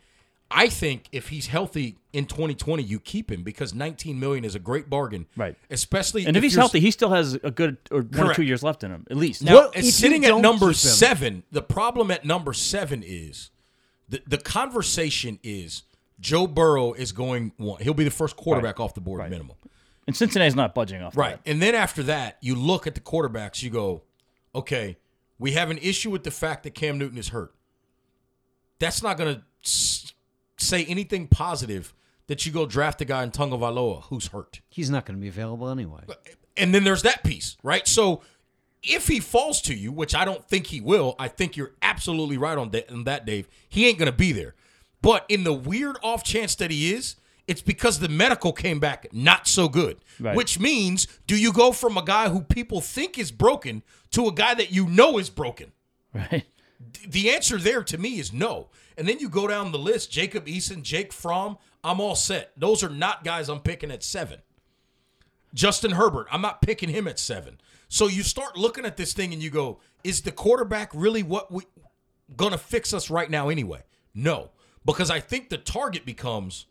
I think if he's healthy in 2020, you keep him because 19 million is a great bargain. Right. Especially And if, he's healthy, he still has a good or one or two years left in him, at least. Now, What it's sitting at number seven. The problem at number seven is the the conversation is Joe Burrow is going one. He'll be the first quarterback off the board minimum. and Cincinnati's not budging off Right. that. And then after that, you look at the quarterbacks, you go, okay, we have an issue with the fact that Cam Newton is hurt. That's not going to s- say anything positive that you go draft a guy in Tagovailoa who's hurt. He's not going to be available anyway. And then there's that piece, right? So if he falls to you, which I don't think he will, I think you're absolutely right on that, on that Dave. He ain't going to be there. But in the weird off chance that he is, it's because the medical came back not so good. Right. Which means, do you go from a guy who people think is broken to a guy that you know is broken? Right. the answer there to me is no. And then you go down the list Jacob Eason, Jake Fromm, I'm all set. Those are not guys I'm picking at seven. Justin Herbert, I'm not picking him at seven. So you start looking at this thing and you go, is the quarterback really what we gonna fix us right now anyway? No. Because I think the target becomes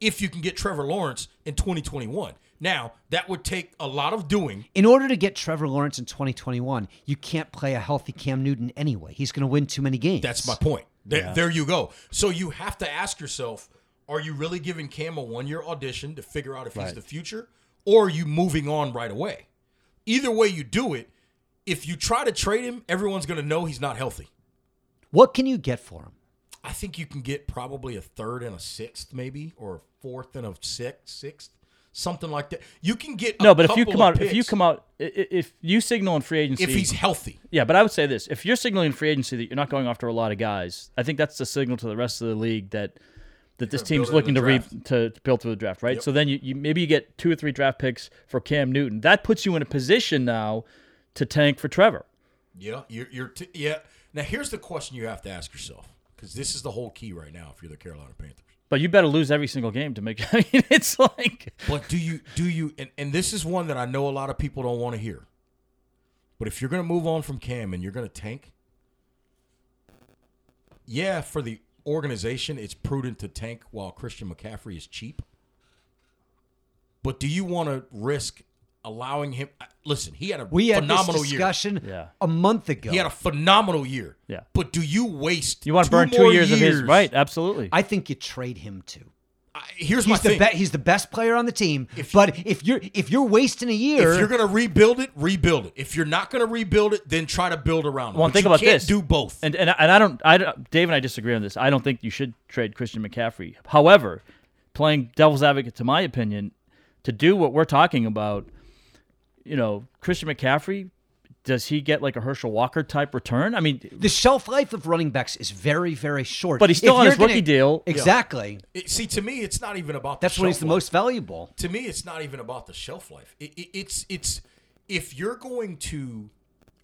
if you can get Trevor Lawrence in 2021. Now, that would take a lot of doing. In order to get Trevor Lawrence in 2021, you can't play a healthy Cam Newton anyway. He's going to win too many games. That's my point. There, there you go. So you have to ask yourself: Are you really giving Cam a one-year audition to figure out if he's the future, or are you moving on right away? Either way you do it, if you try to trade him, everyone's going to know he's not healthy. What can you get for him? I think you can get probably a third and a sixth, maybe, or a fourth and a sixth, sixth, something like that. You can get a No, but if you come of out, if you come out, i- i- if you signal in free agency, if he's healthy. yeah. But I would say this: if you're signaling in free agency that you're not going after a lot of guys, I think that's the signal to the rest of the league that that this team's looking to the re- to, to build through the draft, right? Yep. So then you, you maybe you get two or three draft picks for Cam Newton. That puts you in a position now to tank for Trevor. Yeah, you're, you're t- yeah. Now here's the question you have to ask yourself, because this is the whole key right now. If you're the Carolina Panthers. But you better lose every single game to make. I mean, it's like But do you do you and, and this is one that I know a lot of people don't want to hear. But if you're gonna move on from Cam and you're gonna tank, yeah, for the organization, it's prudent to tank while Christian McCaffrey is cheap. But do you want to risk allowing him? Listen, he had a We had phenomenal this year. discussion Yeah. a month ago. He had a phenomenal year. Yeah. But do you waste? you want to two burn two more years, of his right? Absolutely. I think you trade him too. I- Here's my the thing. be- he's the best player on the team. If- but if you're if you're wasting a year, If you're going to rebuild it, rebuild it. If you're not going to rebuild it, then try to build around it. Well, But think you about can't this. Do both. And and and I don't I don't, Dave and I disagree on this. I don't think you should trade Christian McCaffrey. However, playing devil's advocate to my opinion, to do what we're talking about, you know, Christian McCaffrey, does he get like a Herschel Walker type return? I mean, the shelf life of running backs is very very short. But he's still If on you're his rookie deal. Exactly. It- see, to me, it's not even about. That's the when he's the life. most valuable. To me, it's not even about the shelf life. It, it, it's it's if you're going to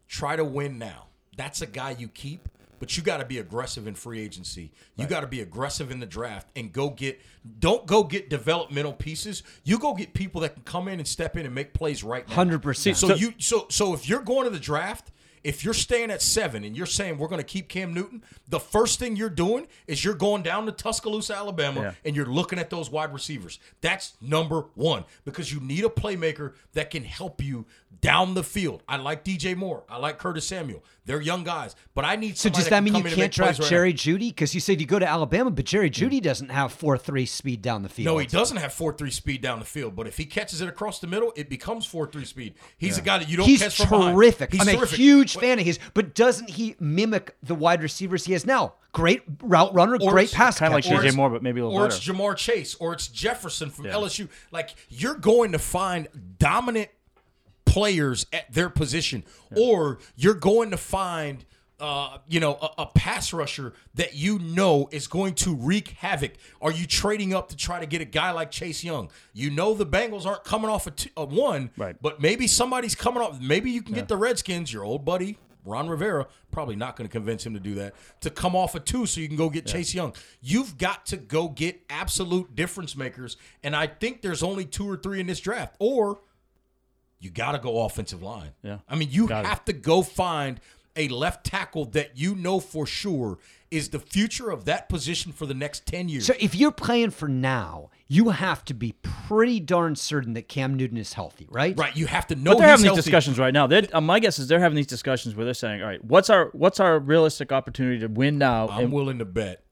try to win now, that's a guy you keep. But you got to be aggressive in free agency. You got to be aggressive in the draft and go get. Don't go get developmental pieces. You go get people that can come in and step in and make plays right now. Hundred percent. So, you so so if you're going to the draft, if you're staying at seven and you're saying we're going to keep Cam Newton, the first thing you're doing is you're going down to Tuscaloosa, Alabama, Yeah. and you're looking at those wide receivers. That's number one because you need a playmaker that can help you down the field. I like DJ Moore. I like Curtis Samuel. They're young guys, but I need. So somebody does that can mean you come in and can't make draft right now. Jerry Jeudy? Because you said you go to Alabama, but Jerry hmm. Jeudy doesn't have four three speed down the field. No, he doesn't have four three speed down the field, but if he catches it across the middle, it becomes four three speed. He's a guy that you don't He's catch from behind. terrific. He's I'm terrific. a huge But- fan of his. But doesn't he mimic the wide receivers he has now? Great route runner, Or great pass kind of like catcher. DJ Moore, but maybe a little or better. it's Ja'Marr Chase, or it's Jefferson from Yeah. LSU. Like you're going to find dominant players at their position, or you're going to find. Uh, you know, a, a pass rusher that you know is going to wreak havoc. Are you trading up to try to get a guy like Chase Young? You know the Bengals aren't coming off a, two, a one, Right. But maybe somebody's coming off. Maybe you can get the Redskins, your old buddy Ron Rivera. Probably not going to convince him to do that. To come off a two, so you can go get Chase Young. You've got to go get absolute difference makers, and I think there's only two or three in this draft. Or you got to go offensive line. Yeah. I mean, you Got it. have to go find a left tackle that you know for sure is the future of that position for the next 10 years. So if you're playing for now, you have to be pretty darn certain that Cam Newton is healthy, right? right. You have to know But they're he's having these discussions right now. They're, uh, my guess is they're having these discussions where they're saying, "All right, what's our what's our realistic opportunity to win now?" I'm And- willing to bet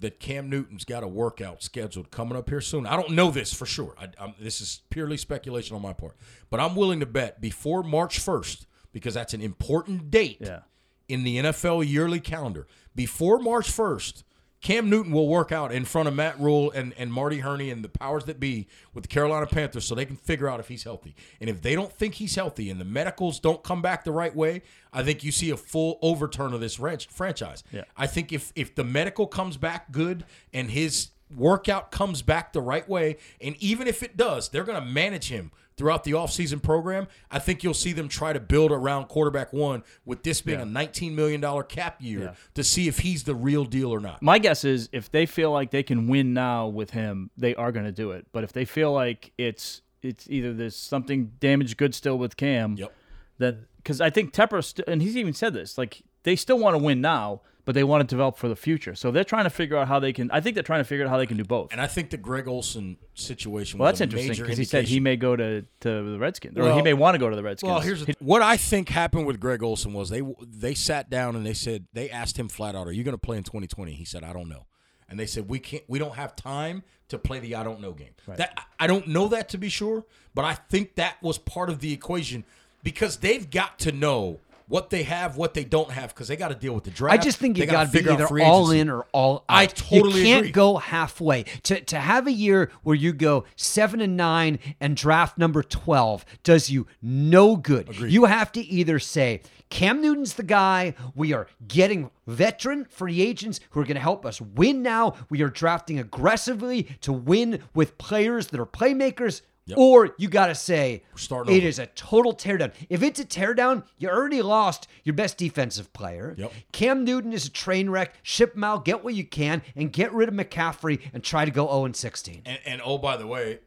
that Cam Newton's got a workout scheduled coming up here soon. I don't know this for sure. I, I'm, this is purely speculation on my part, but I'm willing to bet before March 1st because that's an important date Yeah. in the NFL yearly calendar. Before March 1st, Cam Newton will work out in front of Matt Rhule and, and Marty Hurney and the powers that be with the Carolina Panthers so they can figure out if he's healthy. And if they don't think he's healthy and the medicals don't come back the right way, I think you see a full overturn of this ranch, franchise. Yeah. I think if if the medical comes back good and his workout comes back the right way, and even if it does, they're going to manage him throughout the offseason program. I think you'll see them try to build around quarterback one with this being Yeah. a $19 million cap year Yeah. to see if he's the real deal or not. My guess is if they feel like they can win now with him, they are going to do it. But if they feel like it's it's either there's something damaged good still with Cam, Yep. then because I think Tepper st- and he's even said this like they still want to win now, but they want to develop for the future. So they're trying to figure out how they can. I think they're trying to figure out how they can do both. And I think the Greg Olsen situation Well, was that's a interesting because he said he may go to, to the Redskins, or he may want to go to the Redskins. Well, here's the, what I think happened with Greg Olsen was they they sat down and they said they asked him flat out, "Are you going to play in 2020?" He said, "I don't know." And they said, "We can't. We don't have time to play the I don't know game." That I don't know that to be sure, but I think that was part of the equation because they've got to know what they have, what they don't have, because they got to deal with the draft. I just think you got be figure out either all in or all out. I totally You can't agree. go halfway. To to have a year where you go seven and nine and draft number twelve does you no good. You have to either say Cam Newton's the guy. We are getting veteran free agents who are going to help us win now. We are drafting aggressively to win with players that are playmakers. Or you got to say it over. is a total teardown. If it's a teardown, you already lost your best defensive player. Yep. Cam Newton is a train wreck. Ship him out, get what you can, and get rid of McCaffrey and try to go 0 and 16. And, and oh, by the way,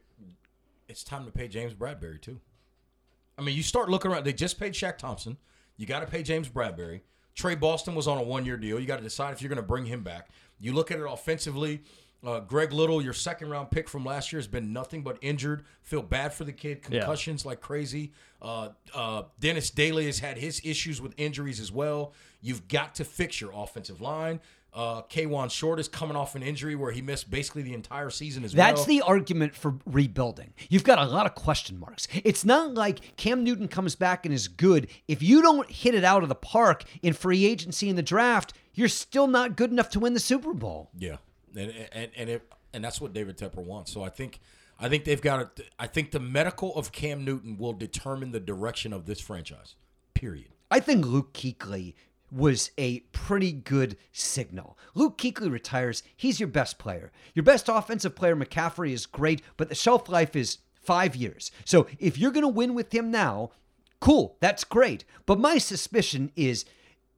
it's time to pay James Bradberry too. I mean, you start looking around. They just paid Shaq Thompson. You got to pay James Bradberry. Tre Boston was on a one-year deal. You got to decide if you're going to bring him back. You look at it offensively. Uh, Greg Little, your second-round pick from last year, has been nothing but injured. Feel bad for the kid. Yeah. Concussions like crazy. Uh, uh, Dennis Daley has had his issues with injuries as well. You've got to fix your offensive line. Uh, Kawann Short is coming off an injury where he missed basically the entire season as That's well. the argument for rebuilding. You've got a lot of question marks. It's not like Cam Newton comes back and is good. If you don't hit it out of the park in free agency in the draft, you're still not good enough to win the Super Bowl. Yeah, and and and it, and that's what David Tepper wants. So I think I think they've got to. I think the medical of Cam Newton will determine the direction of this franchise. Period. I think Luke Kuechly was a pretty good signal. Luke Kuechly retires. He's your best player. Your best offensive player, McCaffrey, is great, but the shelf life is five years. So if you're going to win with him now, cool, that's great. But my suspicion is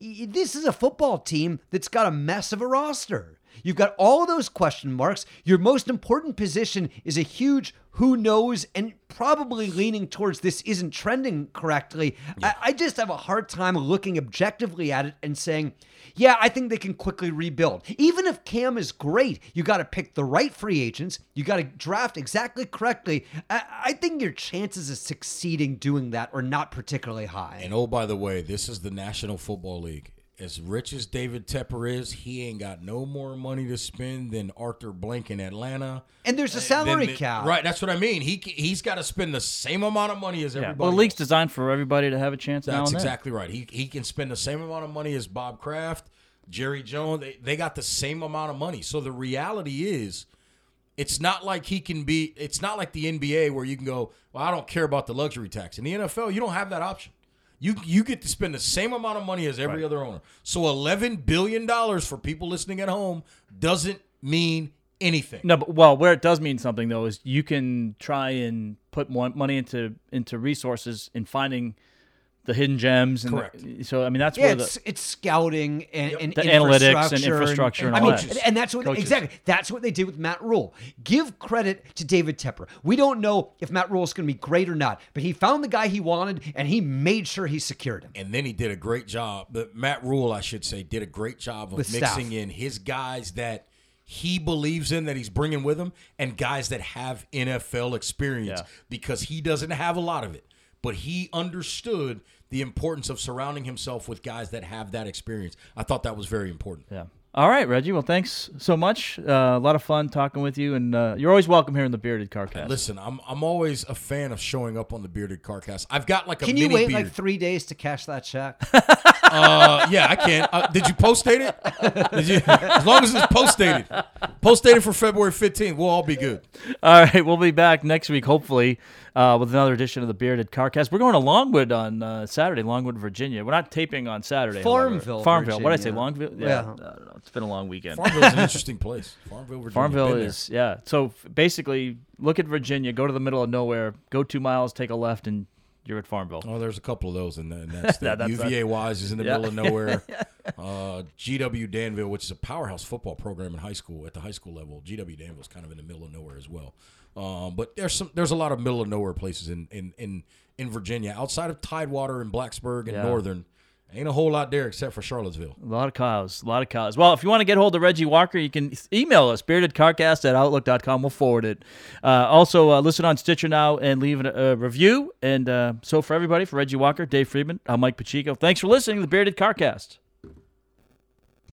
this is a football team that's got a mess of a roster. You've got all those question marks. Your most important position is a huge who knows and probably leaning towards this isn't trending correctly. I, I just have a hard time looking objectively at it and saying, yeah, I think they can quickly rebuild. Even if Cam is great, you got to pick the right free agents. You got to draft exactly correctly. I, I think your chances of succeeding doing that are not particularly high. And oh, by the way, this is the National Football League. As rich as David Tepper is, he ain't got no more money to spend than Arthur Blank in Atlanta. And there's a salary the- cap. Right, that's what I mean. He he's got to spend the same amount of money as yeah. everybody. Well, the league's designed for everybody to have a chance now That's and then. exactly right. He he can spend the same amount of money as Bob Kraft, Jerry Jones. They, they got the same amount of money. So the reality is, it's not like he can be. It's not like the NBA where you can go. Well, I don't care about the luxury tax. In the NFL, you don't have that option. You you get to spend the same amount of money as every other owner. So eleven billion dollars for people listening at home doesn't mean anything. No, but well, where it does mean something though is you can try and put more money into into resources in finding the hidden gems. And Correct. The, so I mean that's Yeah, where the it's, it's scouting and, and The analytics and infrastructure infrastructure and I all mean, that. and that's what Coaches. exactly that's what they did with Matt Rhule. Give credit to David Tepper. We don't know if Matt Rhule is going to be great or not, but he found the guy he wanted and he made sure he secured him. and then he did a great job. But Matt Rhule, I should say, did a great job of With mixing staff. in his guys that he believes in that he's bringing with him, and guys that have NFL experience Yeah. because he doesn't have a lot of it. But he understood the importance of surrounding himself with guys that have that experience. I thought that was very important. yeah. All right, Reggie. Well, thanks so much. Uh, a lot of fun talking with you, and uh, you're always welcome here in the Bearded Carcast. Listen, I'm I'm always a fan of showing up on the bearded carcast. I've got like a Can you wait beard. like three days to cash that check? Uh, yeah, I can. Uh, did you post date it? Did you, as long as it's post dated. Post dated for February 15th. We'll all be good. All right, we'll be back next week, hopefully, uh, with another edition of the Bearded Carcast. We're going to Longwood on uh, Saturday, Longwood, Virginia. We're not taping on Saturday. however. Farmville, Farmville. What did I say? Virginia. Longville? Yeah. Yeah. I don't know. It's been a long weekend. Farmville's an interesting place. Farmville, Virginia. Farmville Been there. is, yeah. So f- basically, look at Virginia, go to the middle of nowhere, go two miles, take a left, and you're at Farmville. Oh, there's a couple of those in, the, in that state. that's- UVA Wise is in the Yeah. middle of nowhere. uh, GW Danville, which is a powerhouse football program in high school at the high school level. GW Danville is kind of in the middle of nowhere as well. Um, but there's some there's a lot of middle of nowhere places in in in, in Virginia outside of Tidewater and Blacksburg and Yeah. Northern. Ain't a whole lot there except for Charlottesville. A lot of cows. A lot of cows. Well, if you want to get hold of Reggie Walker, you can email us, beardedcarcast at outlook.com. We'll forward it. Uh, also, uh, listen on Stitcher now and leave a, a review. And uh, so for everybody, for Reggie Walker, Dave Friedman, I'm Mike Pacheco. Thanks for listening to the Bearded Carcast.